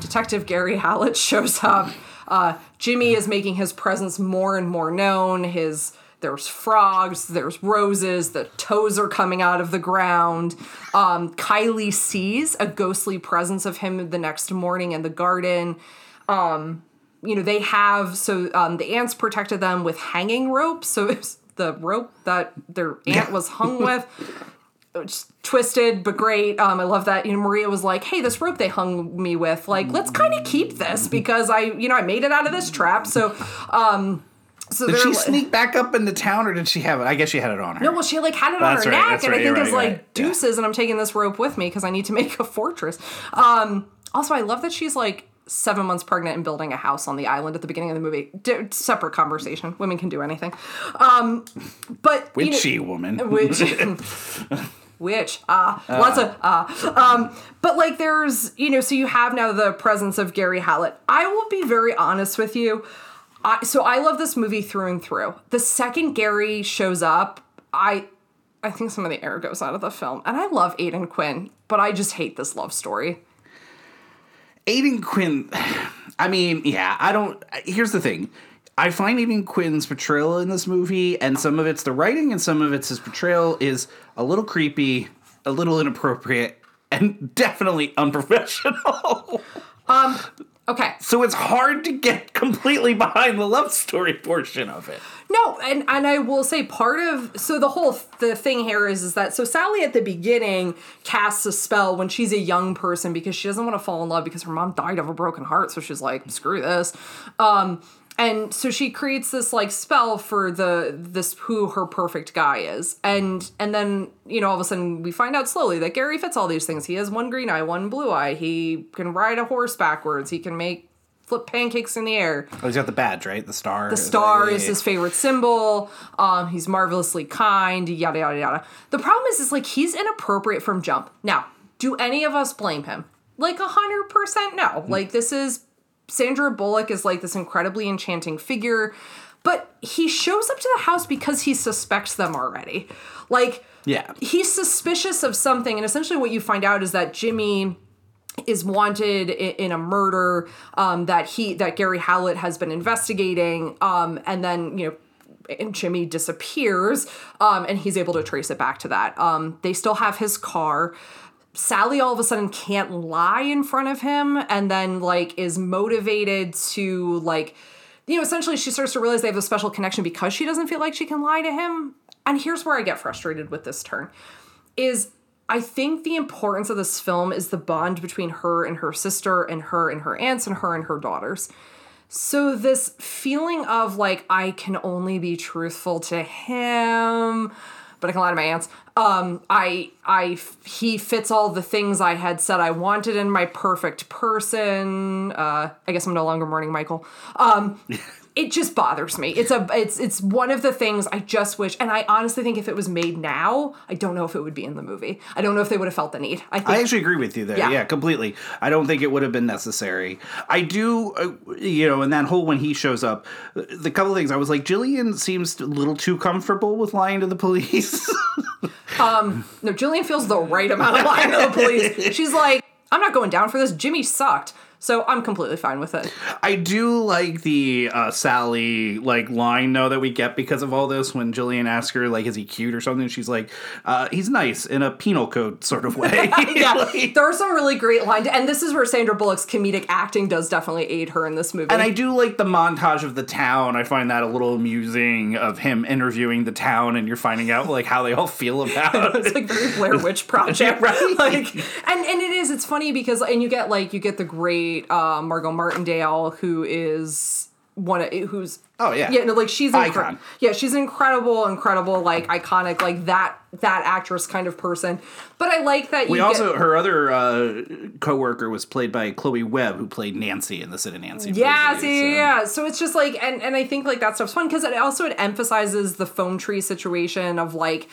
Speaker 1: detective gary hallett shows up uh jimmy is making his presence more and more known his there's frogs there's roses the toes are coming out of the ground. Um kylie sees a ghostly presence of him the next morning in the garden. You know they have so um, the aunts protected them with hanging ropes so it's the rope that their aunt was hung with. Twisted but great. Um, i love that you know maria was like hey this rope they hung me with like let's kind of keep this because i you know i made it out of this trap. So um so
Speaker 2: Did she
Speaker 1: li-
Speaker 2: sneak back up into town or did she have it? I guess she had it on her.
Speaker 1: no, well, she like had it on her
Speaker 2: right,
Speaker 1: neck,
Speaker 2: that's
Speaker 1: and I think it's
Speaker 2: right,
Speaker 1: like
Speaker 2: right, yeah.
Speaker 1: deuces, and I'm taking this rope with me because I need to make a fortress. Um, also, I love that she's like seven months pregnant and building a house on the island at the beginning of the movie. D- separate conversation. Women can do anything. Um, but you know-
Speaker 2: Witchy woman.
Speaker 1: which which ah lots of ah um but like there's you know so you have now the presence of gary hallett i will be very honest with you I, so i love this movie through and through the second gary shows up i i think some of the air goes out of the film and i love aidan quinn but i just hate this love story
Speaker 2: Aidan Quinn, I mean, yeah, I don't. Here's the thing. I find Aidan Quinn's portrayal in this movie, and some of it's the writing, and some of it's his portrayal, is a little creepy, a little inappropriate, and definitely unprofessional.
Speaker 1: Um, okay
Speaker 2: so it's hard to get completely behind the love story portion of it.
Speaker 1: No, and and I will say part of so the whole the thing here is is that so Sally at the beginning casts a spell when she's a young person because she doesn't want to fall in love because her mom died of a broken heart, so she's like screw this. Um and so she creates this like spell for the this who her perfect guy is and and then you know all of a sudden we find out slowly that gary fits all these things he has one green eye one blue eye he can ride a horse backwards he can make flip pancakes in the air
Speaker 2: Oh, he's got the badge, right? The star.
Speaker 1: the star is his favorite symbol. Um, he's marvelously kind. Yada yada yada. The problem is, is like he's inappropriate from jump. Now, do any of us blame him? Like a hundred percent, no. Like this is Sandra Bullock is like this incredibly enchanting figure, but he shows up to the house because he suspects them already. Like,
Speaker 2: Yeah.
Speaker 1: he's suspicious of something, and essentially what you find out is that Jimmy is wanted in a murder um, that he that Gary Hallett has been investigating, um, and then you know. And Jimmy disappears, um, and he's able to trace it back to that. Um, they still have his car. Sally all of a sudden can't lie in front of him, and then like is motivated to like, you know, essentially she starts to realize they have a special connection because she doesn't feel like she can lie to him. And here's where I get frustrated with this turn is I think the importance of this film is the bond between her and her sister and her and her aunts and her and her daughters. So this feeling of like I can only be truthful to him, but I can lie to my aunts. Um, I I he fits all the things I had said I wanted in my perfect person. Uh, I guess I'm no longer mourning Michael. Um, it just bothers me. It's a it's it's one of the things I just wish, and I honestly think if it was made now, I don't know if it would be in the movie. I don't know if they would have felt the need. I think
Speaker 2: I actually agree with you there.
Speaker 1: Yeah.
Speaker 2: Yeah. completely. I don't think it would have been necessary. I do, uh, you know, and that whole when he shows up, the couple of things I was like, Jillian seems a little too comfortable with lying to the police.
Speaker 1: Um, no, Jillian feels the right amount of lying to the police. She's like, I'm not going down for this. Jimmy sucked. So I'm completely fine with it.
Speaker 2: I do like the uh, Sally like line though that we get because of all this. When Jillian asks her like, "Is he cute or something?" She's like, uh, "He's nice in a penal code sort of way."
Speaker 1: yeah,
Speaker 2: Like-
Speaker 1: there are some really great lines, and this is where Sandra Bullock's comedic acting does definitely aid her in this movie.
Speaker 2: And I do like the montage of the town. I find that a little amusing of him interviewing the town, and you're finding out like how they all feel about
Speaker 1: it's
Speaker 2: it.
Speaker 1: like very Blair Witch Project,
Speaker 2: Right.
Speaker 1: Like, and and it is. It's funny because and you get like you get the great uh, Margot Martindale who is one of who's
Speaker 2: Oh, yeah.
Speaker 1: yeah no, like she's incre-
Speaker 2: Icon.
Speaker 1: yeah she's incredible incredible like iconic like that that actress kind of person. But I like that you
Speaker 2: We
Speaker 1: get,
Speaker 2: also her other uh, coworker was played by Chloe Webb, who played Nancy in the Sid and Nancy.
Speaker 1: Yeah,
Speaker 2: movie,
Speaker 1: see,
Speaker 2: so-
Speaker 1: yeah, yeah. So it's just like, and and I think like that stuff's fun because it also it emphasizes the phone tree situation of like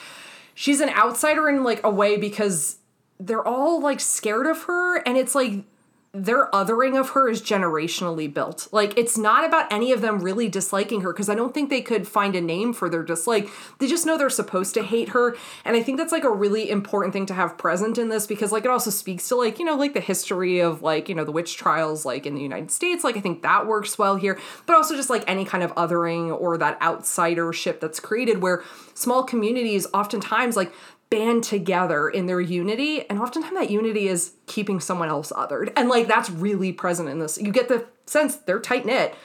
Speaker 1: she's an outsider in like a way because they're all like scared of her, and it's like their othering of her is generationally built. Like it's not about any of them really disliking her because I don't think they could find a name for their dislike. They just know they're supposed to hate her, and I think that's like a really important thing to have present in this because like it also speaks to like you know like the history of like you know the witch trials like in the United States. Like I think that works well here, but also just like any kind of othering or that outsidership that's created where small communities oftentimes like band together in their unity and oftentimes that unity is keeping someone else othered and like that's really present in this you get the sense they're tight knit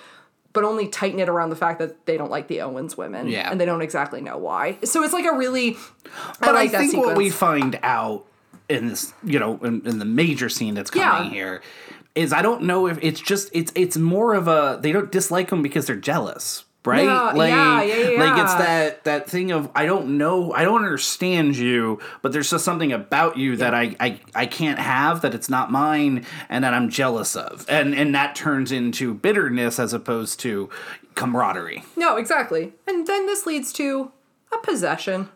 Speaker 1: but only tight knit around the fact that they don't like the owens women
Speaker 2: Yeah.
Speaker 1: and they don't exactly know why so it's like a really
Speaker 2: But I,
Speaker 1: like that
Speaker 2: think what we find out in this, you know, in, in the major scene that's coming
Speaker 1: Yeah.
Speaker 2: here, is I don't know if it's just it's it's more of a they don't dislike them because they're jealous. Right,
Speaker 1: Yeah,
Speaker 2: like,
Speaker 1: yeah, yeah,
Speaker 2: like it's that that thing of I don't know, I don't understand you, but there's just something about you that I, I I can't have that it's not mine, and that I'm jealous of, and and that turns into bitterness as opposed to camaraderie.
Speaker 1: no exactly. And then this leads to a possession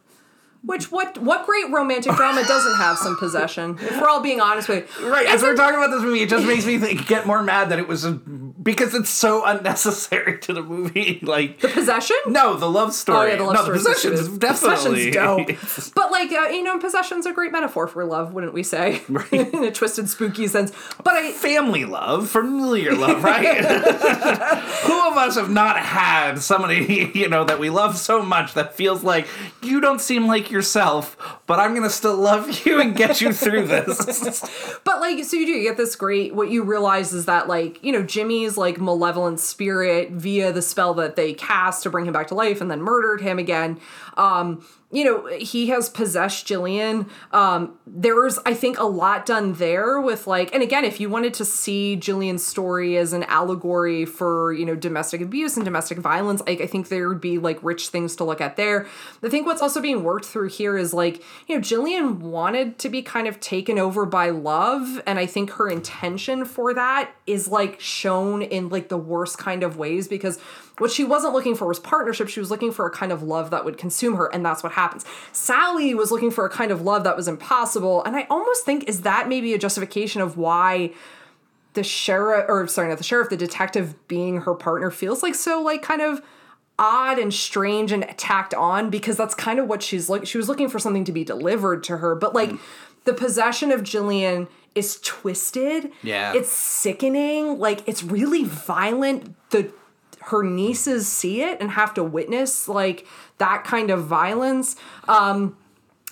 Speaker 1: which what what great romantic drama doesn't have some possession if we're all being honest with you
Speaker 2: Right, as we're talking about this movie, it just makes me think, get more mad that it was a, because it's so unnecessary to the movie. Like the
Speaker 1: possession
Speaker 2: no, the love story.
Speaker 1: Oh yeah, the love
Speaker 2: no,
Speaker 1: story.
Speaker 2: the possessions definitely.
Speaker 1: Possession's dope. but like uh, you know, possession's are a great metaphor for love, wouldn't we say? Right. In a twisted, spooky sense. But I
Speaker 2: Family love, familiar love, right? Who of us have not had somebody, you know, that we love so much that feels like you don't seem like yourself, but I'm gonna still love you and get you through this.
Speaker 1: but like so you do you get this great what you realize is that like you know jimmy's like malevolent spirit via the spell that they cast to bring him back to life and then murdered him again um you know he has possessed jillian. Um there's i think a lot done there with like and again if you wanted to see jillian's story as an allegory for you know domestic abuse and domestic violence like i think there would be like rich things to look at there. I think what's also being worked through here is like you know jillian wanted to be kind of taken over by love and i think her intention for that is like shown in like the worst kind of ways because what she wasn't looking for was partnership she was looking for a kind of love that would consume her and that's what happens. Sally was looking for a kind of love that was impossible and i almost think is that maybe a justification of why the sheriff or sorry not the sheriff the detective being her partner feels like so like kind of odd and strange and tacked on because that's kind of what she's like she was looking for something to be delivered to her but like hmm. the possession of Jillian is twisted.
Speaker 2: Yeah.
Speaker 1: it's sickening. Like it's really violent. The her nieces see it and have to witness like that kind of violence um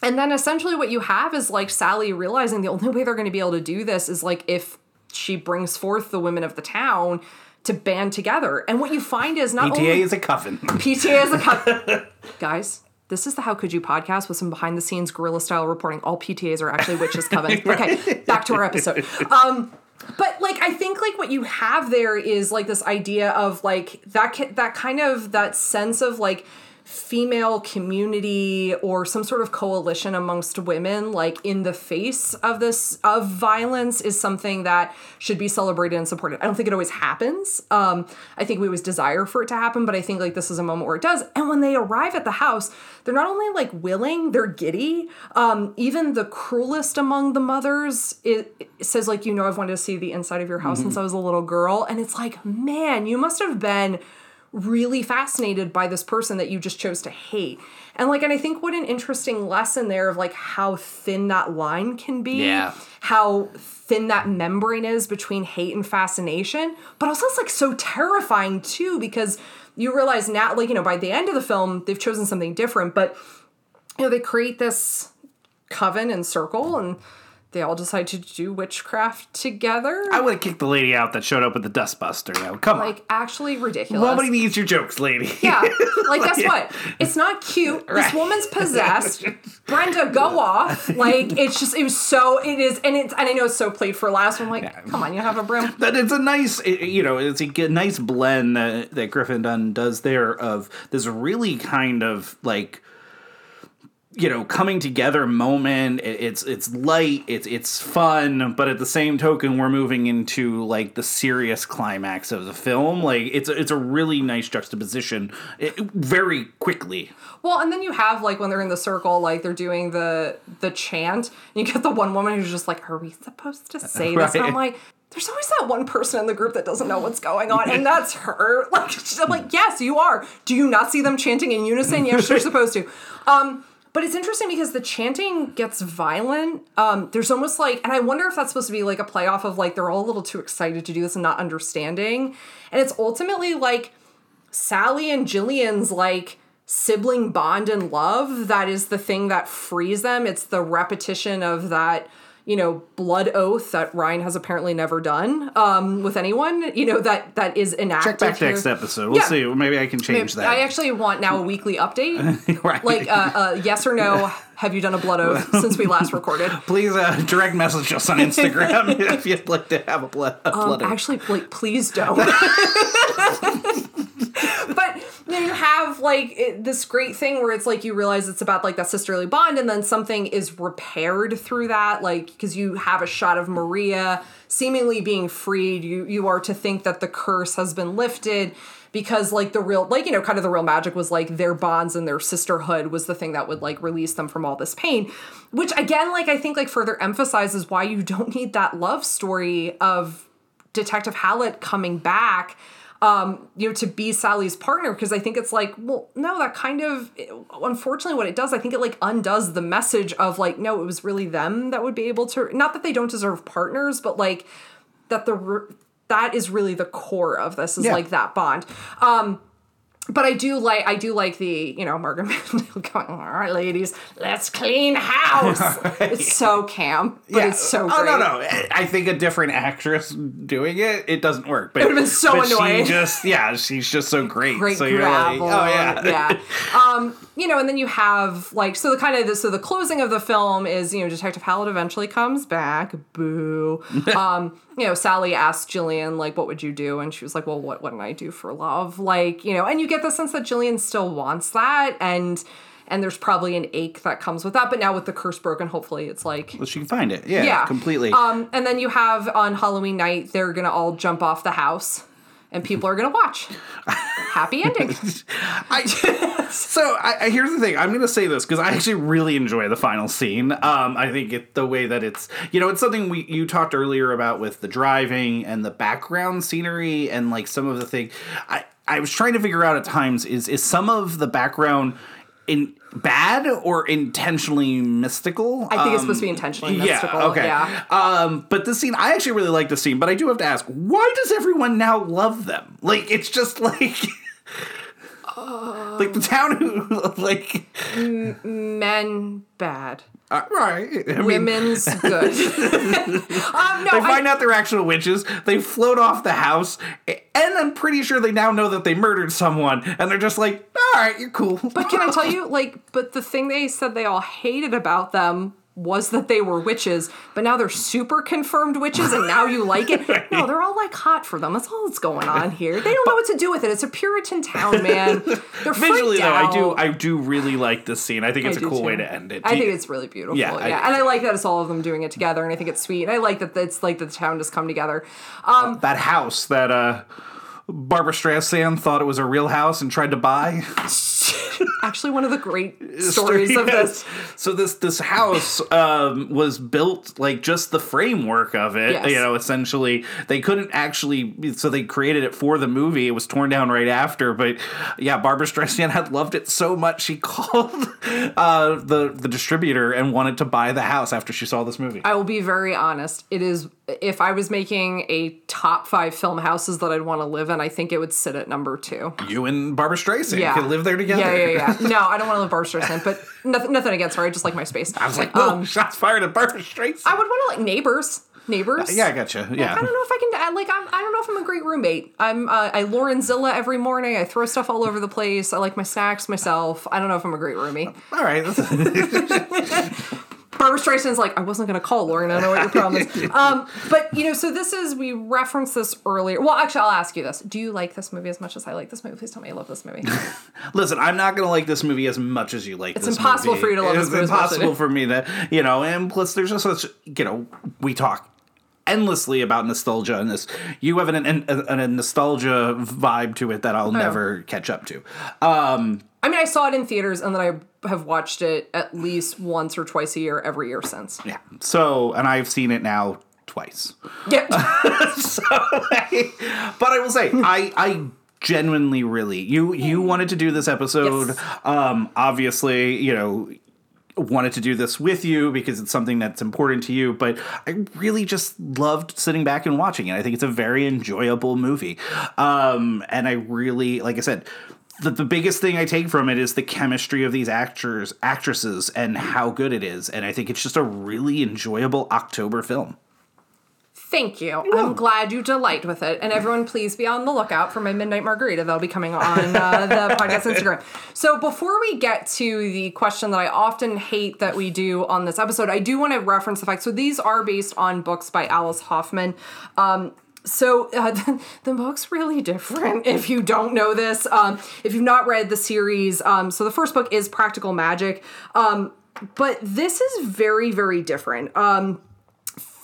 Speaker 1: and then essentially what you have is like Sally realizing the only way they're going to be able to do this is like if she brings forth the women of the town to band together. And what you find is not
Speaker 2: PTA
Speaker 1: only
Speaker 2: is a coven.
Speaker 1: PTA is a cut. Guys, this is the How Could You podcast with some behind the scenes guerrilla style reporting. All PTAs are actually witches coven. Okay, back to our episode. Um but like I think like what you have there is like this idea of like that that kind of that sense of like female community or some sort of coalition amongst women like in the face of this of violence is something that should be celebrated and supported. I don't think it always happens. Um I think we always desire for it to happen, but I think like this is a moment where it does. And when they arrive at the house, they're not only like willing, they're giddy. Um even the cruelest among the mothers it, it says like you know I've wanted to see the inside of your house since I was a little girl and it's like man, you must have been really fascinated by this person that you just chose to hate. And like and I think what an interesting lesson there of like how thin that line can be.
Speaker 2: Yeah.
Speaker 1: How thin that membrane is between hate and fascination, but also it's like so terrifying too because you realize now, like, you know, by the end of the film, they've chosen something different, but, you know, they create this coven and circle and they all decide to do witchcraft together.
Speaker 2: I would have kicked the lady out that showed up with the dustbuster. Though, come on.
Speaker 1: like, actually ridiculous.
Speaker 2: Nobody needs your jokes, lady.
Speaker 1: Yeah, like guess what? It's not cute. This woman's possessed. Brenda, go off. Like it's just it was so it is, and it's and I know it's so played for last. I'm like, come on, you have a broom.
Speaker 2: That it's a nice, you know, it's a nice blend that, that Griffin Dunne does there of this really kind of like, you know, coming together moment. It's it's light, it's it's fun, but at the same token, we're moving into like the serious climax of the film. Like it's a, it's a really nice juxtaposition, it, very quickly.
Speaker 1: Well, and then you have like when they're in the circle, like they're doing the the chant. And you get the one woman who's just like, "Are we supposed to say this?" And I'm like. There's always that one person in the group that doesn't know what's going on, and that's her. Like, she's like, yes, you are. Do you not see them chanting in unison? Yes, you're supposed to. Um, but it's interesting because the chanting gets violent. Um, there's almost like, and I wonder if that's supposed to be like a playoff of like they're all a little too excited to do this and not understanding. And it's ultimately like Sally and Jillian's like sibling bond and love that is the thing that frees them. It's the repetition of that, you know, blood oath that Ryan has apparently never done um, with anyone. You know that that is enacted.
Speaker 2: Check back
Speaker 1: here.
Speaker 2: next episode. We'll
Speaker 1: Yeah.
Speaker 2: see. Maybe I can change that.
Speaker 1: I actually want now a weekly update,
Speaker 2: right.
Speaker 1: like uh, uh, yes or no. Have you done a blood oath since we last recorded?
Speaker 2: Please uh, direct message us on Instagram if you'd like to have a blood. A blood oath.
Speaker 1: Actually, like, please don't. but you have like it, this great thing where it's like you realize it's about like that sisterly bond, and then something is repaired through that, like because you have a shot of Maria seemingly being freed. You you are to think that the curse has been lifted because like the real like you know kind of the real magic was like their bonds and their sisterhood was the thing that would like release them from all this pain which again like i think like further emphasizes why you don't need that love story of detective hallett coming back um you know to be sally's partner because i think it's like well no that kind of unfortunately what it does i think it like undoes the message of like no it was really them that would be able to not that they don't deserve partners but like that the that is really the core of this is
Speaker 2: Yeah.
Speaker 1: like that bond um but I do like I do like the you know Margaret Mandel going all right ladies let's clean house it's so camp but it's so great
Speaker 2: Oh no, no. I think a different actress doing it, it doesn't work. But it
Speaker 1: would've been so annoying.
Speaker 2: She just, yeah, she's just so great.
Speaker 1: great
Speaker 2: so you're like,
Speaker 1: gravel.
Speaker 2: oh yeah,
Speaker 1: yeah. Um, you know, and then you have like so the kind of the, so the closing of the film is you know Detective Hallett eventually comes back. Boo. um, you know, Sally asked Jillian like, "What would you do?" And she was like, "Well, what wouldn't I do for love?" Like you know, and you get the sense that Jillian still wants that, and and there's probably an ache that comes with that. But now with the curse broken, hopefully it's like
Speaker 2: Well, she can find it. Yeah,
Speaker 1: yeah,
Speaker 2: completely.
Speaker 1: Um, and then you have on Halloween night, they're gonna all jump off the house, and people are gonna watch. Happy ending.
Speaker 2: I, so I, here's the thing. I'm going to say this because I actually really enjoy the final scene. Um, I think it, the way that it's, you know, it's something we you talked earlier about with the driving and the background scenery and like some of the thing. I I was trying to figure out at times is is some of the background in bad or intentionally mystical.
Speaker 1: I think it's supposed to be intentionally mystical.
Speaker 2: Yeah, okay.
Speaker 1: Yeah.
Speaker 2: Um, but this scene, I actually really like the scene, but I do have to ask, why does everyone now love them? Like, it's just like. like the town who, like.
Speaker 1: Men bad.
Speaker 2: Uh, right. I mean,
Speaker 1: Women's good. um, no,
Speaker 2: they
Speaker 1: I-
Speaker 2: find out they're actual witches. They float off the house, and I'm pretty sure they now know that they murdered someone, and they're just like, "All right, you're cool."
Speaker 1: but can I tell you, like, but the thing they said they all hated about them was that they were witches, but now they're super confirmed witches, and now you like it. No, they're all like hot for them. That's all that's going on here. They don't know what to do with it. It's a Puritan town, man. They're
Speaker 2: Visually, though, I do. I do really like this scene. I think it's
Speaker 1: I
Speaker 2: a
Speaker 1: do
Speaker 2: cool way to end it.
Speaker 1: I
Speaker 2: Do
Speaker 1: think it's really beautiful.
Speaker 2: Yeah,
Speaker 1: Yeah,
Speaker 2: I-
Speaker 1: and I like that it's all of them doing it together, and I think it's sweet. And I like that it's like the town just come together. Um,
Speaker 2: that house that uh, Barbra Streisand thought it was a real house and tried to buy.
Speaker 1: actually one of the great stories of this.
Speaker 2: So this this house um, was built like just the framework of it.
Speaker 1: Yes.
Speaker 2: You know, essentially they couldn't actually. So they created it for the movie. It was torn down right after. But yeah, Barbra Streisand had loved it so much she called uh, the the distributor and wanted to buy the house after she saw this movie.
Speaker 1: I will be very honest. It is if I was making a top five film houses that I'd want to live in, I think it would sit at number two.
Speaker 2: you and Barbra Streisand
Speaker 1: Yeah,
Speaker 2: could live there together.
Speaker 1: Yeah, yeah, yeah. No, I don't want to live in Barbra Streisand, but nothing, nothing against her. I just like my space.
Speaker 2: I was like, whoa, shots fired at Barbra Streisand.
Speaker 1: I would want to like neighbors. Neighbors.
Speaker 2: yeah, I gotcha. Yeah.
Speaker 1: I don't know if I can. I, like, I'm, I don't know if I'm a great roommate. I'm. Uh, I Lauren Zilla every morning. I throw stuff all over the place. I like my snacks myself. I don't know if I'm a great roomie.
Speaker 2: All right.
Speaker 1: Barbra Streisand's like, I wasn't gonna call Lauren. I know what your problem is. Um, but you know, so this is we referenced this earlier. Well, actually, I'll ask you this: Do you like this movie as much as I like this movie? Please tell me you love this movie.
Speaker 2: Listen, I'm not going to like this movie as much as you like
Speaker 1: It's impossible
Speaker 2: movie.
Speaker 1: for you to love
Speaker 2: It's
Speaker 1: this movie as much as I
Speaker 2: impossible for me to, you know, and plus there's just such, you know, we talk endlessly about nostalgia and this. You have an, an, an, a nostalgia vibe to it that
Speaker 1: Oh.
Speaker 2: I'll never catch up to. Um,
Speaker 1: I mean, I saw it in theaters, and then I have watched it at least once or twice a year every year since.
Speaker 2: yeah. So, and I've seen it now twice.
Speaker 1: Yeah.
Speaker 2: so, but I will say, I, I genuinely really, you, you wanted to do this episode.
Speaker 1: Yes.
Speaker 2: Um, obviously, you know, wanted to do this with you because it's something that's important to you, but I really just loved sitting back and watching it. I think it's a very enjoyable movie. Um, and I really, like I said, the, the biggest thing I take from it is the chemistry of these actors, actresses, and how good it is. And I think it's just a really enjoyable October film.
Speaker 1: Thank you. I'm glad you delight with it. And everyone, please be on the lookout for my Midnight Margarita. That'll be coming on uh, the podcast Instagram. So, before we get to the question that I often hate that we do on this episode, I do want to reference the fact so these are based on books by Alice Hoffman. Um, so uh, the, the book's really different if you don't know this. Um, if you've not read the series, um, so the first book is Practical Magic, um, but this is very, very different.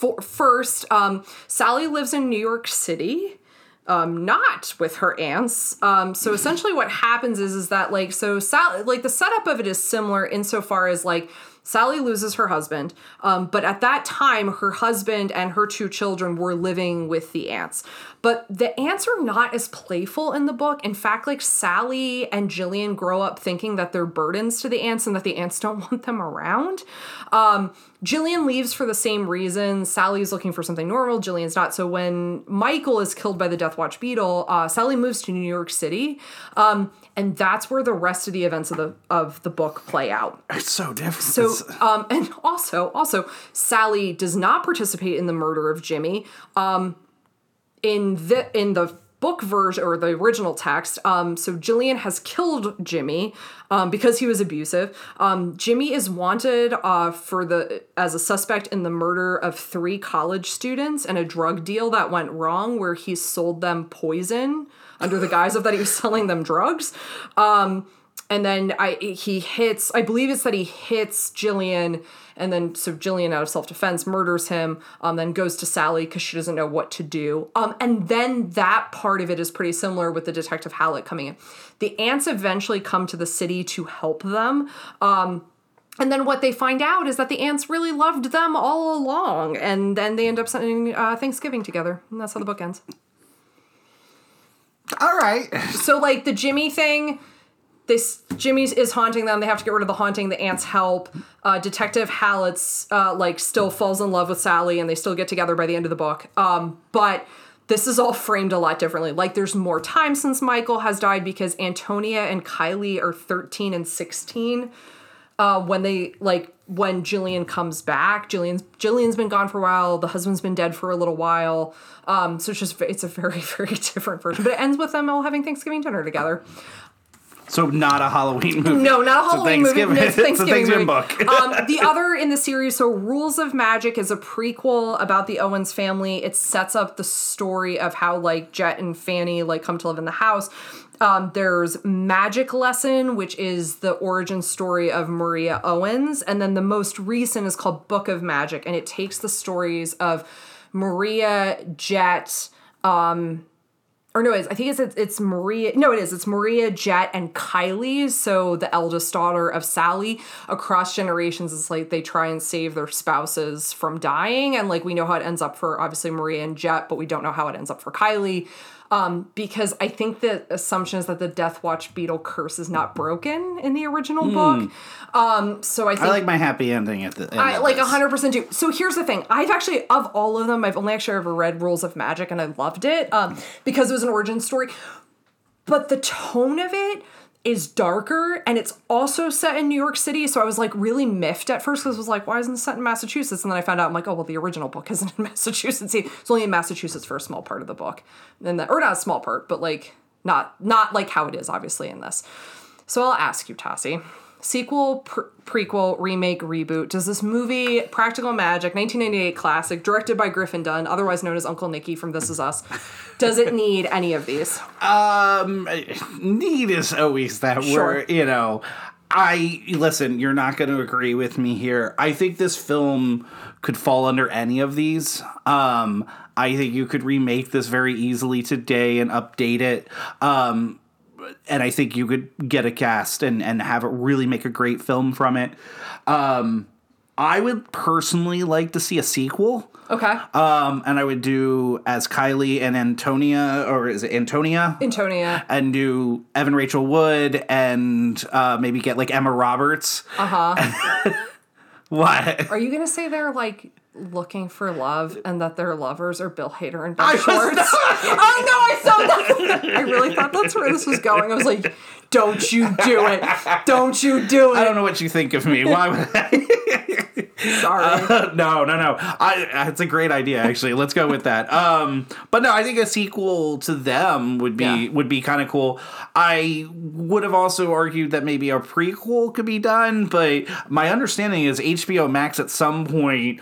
Speaker 1: Um, for, first, um, Sally lives in New York City, um, not with her aunts. Um, so essentially, what happens is is that like so Sally like the setup of it is similar insofar as like. Sally loses her husband, um, but at that time, her husband and her two children were living with the aunts. But the aunts are not as playful in the book. In fact, like Sally and Jillian grow up thinking that they're burdens to the aunts and that the aunts don't want them around. Jillian leaves for the same reason. Sally's looking for something normal. Jillian's not. So when Michael is killed by the Death Watch Beetle, uh, Sally moves to New York City, um, and that's where the rest of the events of the of the book play out.
Speaker 2: It's so different.
Speaker 1: So, um, and also, also, Sally does not participate in the murder of Jimmy. Um, in the in the book version or the original text, um, so Jillian has killed Jimmy um, because he was abusive. Um, Jimmy is wanted uh, for the as a suspect in the murder of three college students and a drug deal that went wrong, where he sold them poison under the guise of that he was selling them drugs. Um, and then I he hits I believe it's that he hits Jillian and then so Jillian out of self-defense murders him um then goes to Sally cuz she doesn't know what to do. Um and then that part of it is pretty similar with the detective Hallett coming in. The aunts eventually come to the city to help them um and then what they find out is that the aunts really loved them all along and then they end up spending uh, Thanksgiving together and that's how the book ends.
Speaker 2: All right.
Speaker 1: so like the Jimmy thing, this Jimmy's is haunting them. They have to get rid of the haunting. The aunts help. Uh, Detective Hallett's uh, like still falls in love with Sally, and they still get together by the end of the book. Um, but this is all framed a lot differently. Like there's more time since Michael has died because Antonia and Kylie are 13 and 16 uh, when they like when Jillian comes back. Jillian's Jillian's been gone for a while. The husband's been dead for a little while. Um, so it's just it's a very very different version. But it ends with them all having Thanksgiving dinner together.
Speaker 2: So not a Halloween movie.
Speaker 1: No, not a
Speaker 2: It's
Speaker 1: Halloween movie.
Speaker 2: Thanksgiving-
Speaker 1: No,
Speaker 2: it's
Speaker 1: it's
Speaker 2: a
Speaker 1: Thanksgiving,
Speaker 2: Thanksgiving book.
Speaker 1: um, the other in the series, so Rules of Magic is a prequel about the Owens family. It sets up the story of how like Jet and Fanny like come to live in the house. Um, there's Magic Lesson, which is the origin story of Maria Owens, and then the most recent is called Book of Magic, and it takes the stories of Maria, Jet, or no, it's, I think it's, it's Maria. No, it is. It's Maria, Jet, and Kylie. So the eldest daughter of Sally. Across generations, it's like they try and save their spouses from dying, and like we know how it ends up for obviously Maria and Jet, but we don't know how it ends up for Kylie. Um, because I think the assumption is that the Death Watch beetle curse is not broken in the original book. Um, so I think
Speaker 2: I like my happy ending at the end.
Speaker 1: I like hundred percent do. So here's the thing: I've actually of all of them, I've only actually ever read Rules of Magic, and I loved it um, because it was an origin story. But the tone of it is darker, and it's also set in New York City. So I was like really miffed at first because I was like, why isn't it set in Massachusetts? And then I found out I'm like, oh well, the original book isn't in Massachusetts. It's only in Massachusetts for a small part of the book, and the, or not a small part, but like not not like how it is obviously in this. So I'll ask you, Tassie. Sequel, pre- prequel, remake, reboot. Does this movie, Practical Magic, 1998 classic, directed by Griffin Dunne, otherwise known as Uncle Nicky from This Is Us, does it need any of these?
Speaker 2: Um, need is always that
Speaker 1: Sure.
Speaker 2: word, you know. I listen, you're not going to agree with me here. I think this film could fall under any of these. Um, I think you could remake this very easily today and update it. Um, and I think you could get a cast and and have it really make a great film from it. Um, I would personally like to see a sequel.
Speaker 1: Okay.
Speaker 2: Um, and I would do as Kylie and Antonia, or is it Antonia?
Speaker 1: Antonia.
Speaker 2: and do Evan Rachel Wood and uh, maybe get like Emma Roberts.
Speaker 1: Uh huh.
Speaker 2: What?
Speaker 1: Are you going to say they're like looking for love and that their lovers are Bill Hader and Ben
Speaker 2: I
Speaker 1: Schwartz?
Speaker 2: not-
Speaker 1: oh no, I saw that. I really thought that's where this was going. I was like, don't you do it. Don't you do it.
Speaker 2: I don't know what you think of me. Why would I?
Speaker 1: Sorry.
Speaker 2: no, no, no. I, it's a great idea, actually. Let's go with that. Um, but no, I think a sequel to them would be
Speaker 1: Yeah.
Speaker 2: would be kind of cool. I would have also argued that maybe a prequel could be done, but my understanding is HBO Max at some point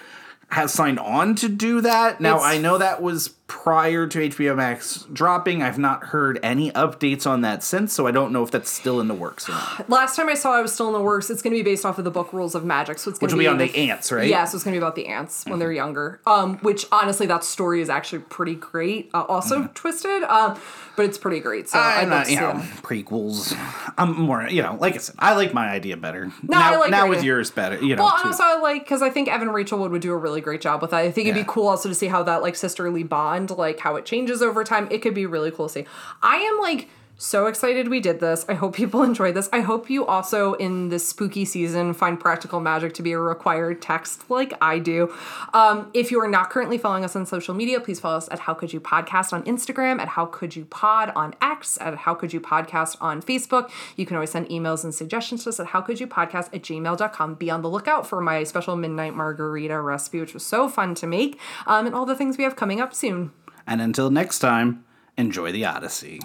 Speaker 2: has signed on to do that. Now
Speaker 1: It's-
Speaker 2: I know that was prior to HBO Max dropping. I've not heard any updates on that since, so I don't know if that's still in the works or not.
Speaker 1: Last time I saw it was still in the works. It's going to be based off of the book Rules of Magic, so it's going
Speaker 2: Which
Speaker 1: to
Speaker 2: will be on
Speaker 1: the
Speaker 2: the aunts, right?
Speaker 1: Yeah, so it's going to be about the aunts when they're younger. Um, which honestly, that story is actually pretty great. Uh, also twisted, um, but it's pretty great. So
Speaker 2: I'm not, you know,
Speaker 1: that.
Speaker 2: prequels. I'm more, you know, like I said, I like my idea better.
Speaker 1: No,
Speaker 2: now,
Speaker 1: I like
Speaker 2: now with
Speaker 1: idea.
Speaker 2: yours better, you know.
Speaker 1: Well,
Speaker 2: too.
Speaker 1: also I like because I think Evan Rachel Wood would do a really great job with that. I think it'd be cool also to see how that like sisterly bond, like how it changes over time. It could be really cool to see. I am like so excited we did this. I hope people enjoyed this. I hope you also in this spooky season find practical magic to be a required text like I do. Um, if you are not currently following us on social media, please follow us at How Could You Podcast on Instagram, at How Could You Pod on X, at How Could You Podcast on Facebook. You can always send emails and suggestions to us at How Could You Podcast at gmail.com. Be on the lookout for my special midnight margarita recipe, which was so fun to make, um, and all the things we have coming up soon.
Speaker 2: and until next time, enjoy the Odyssey.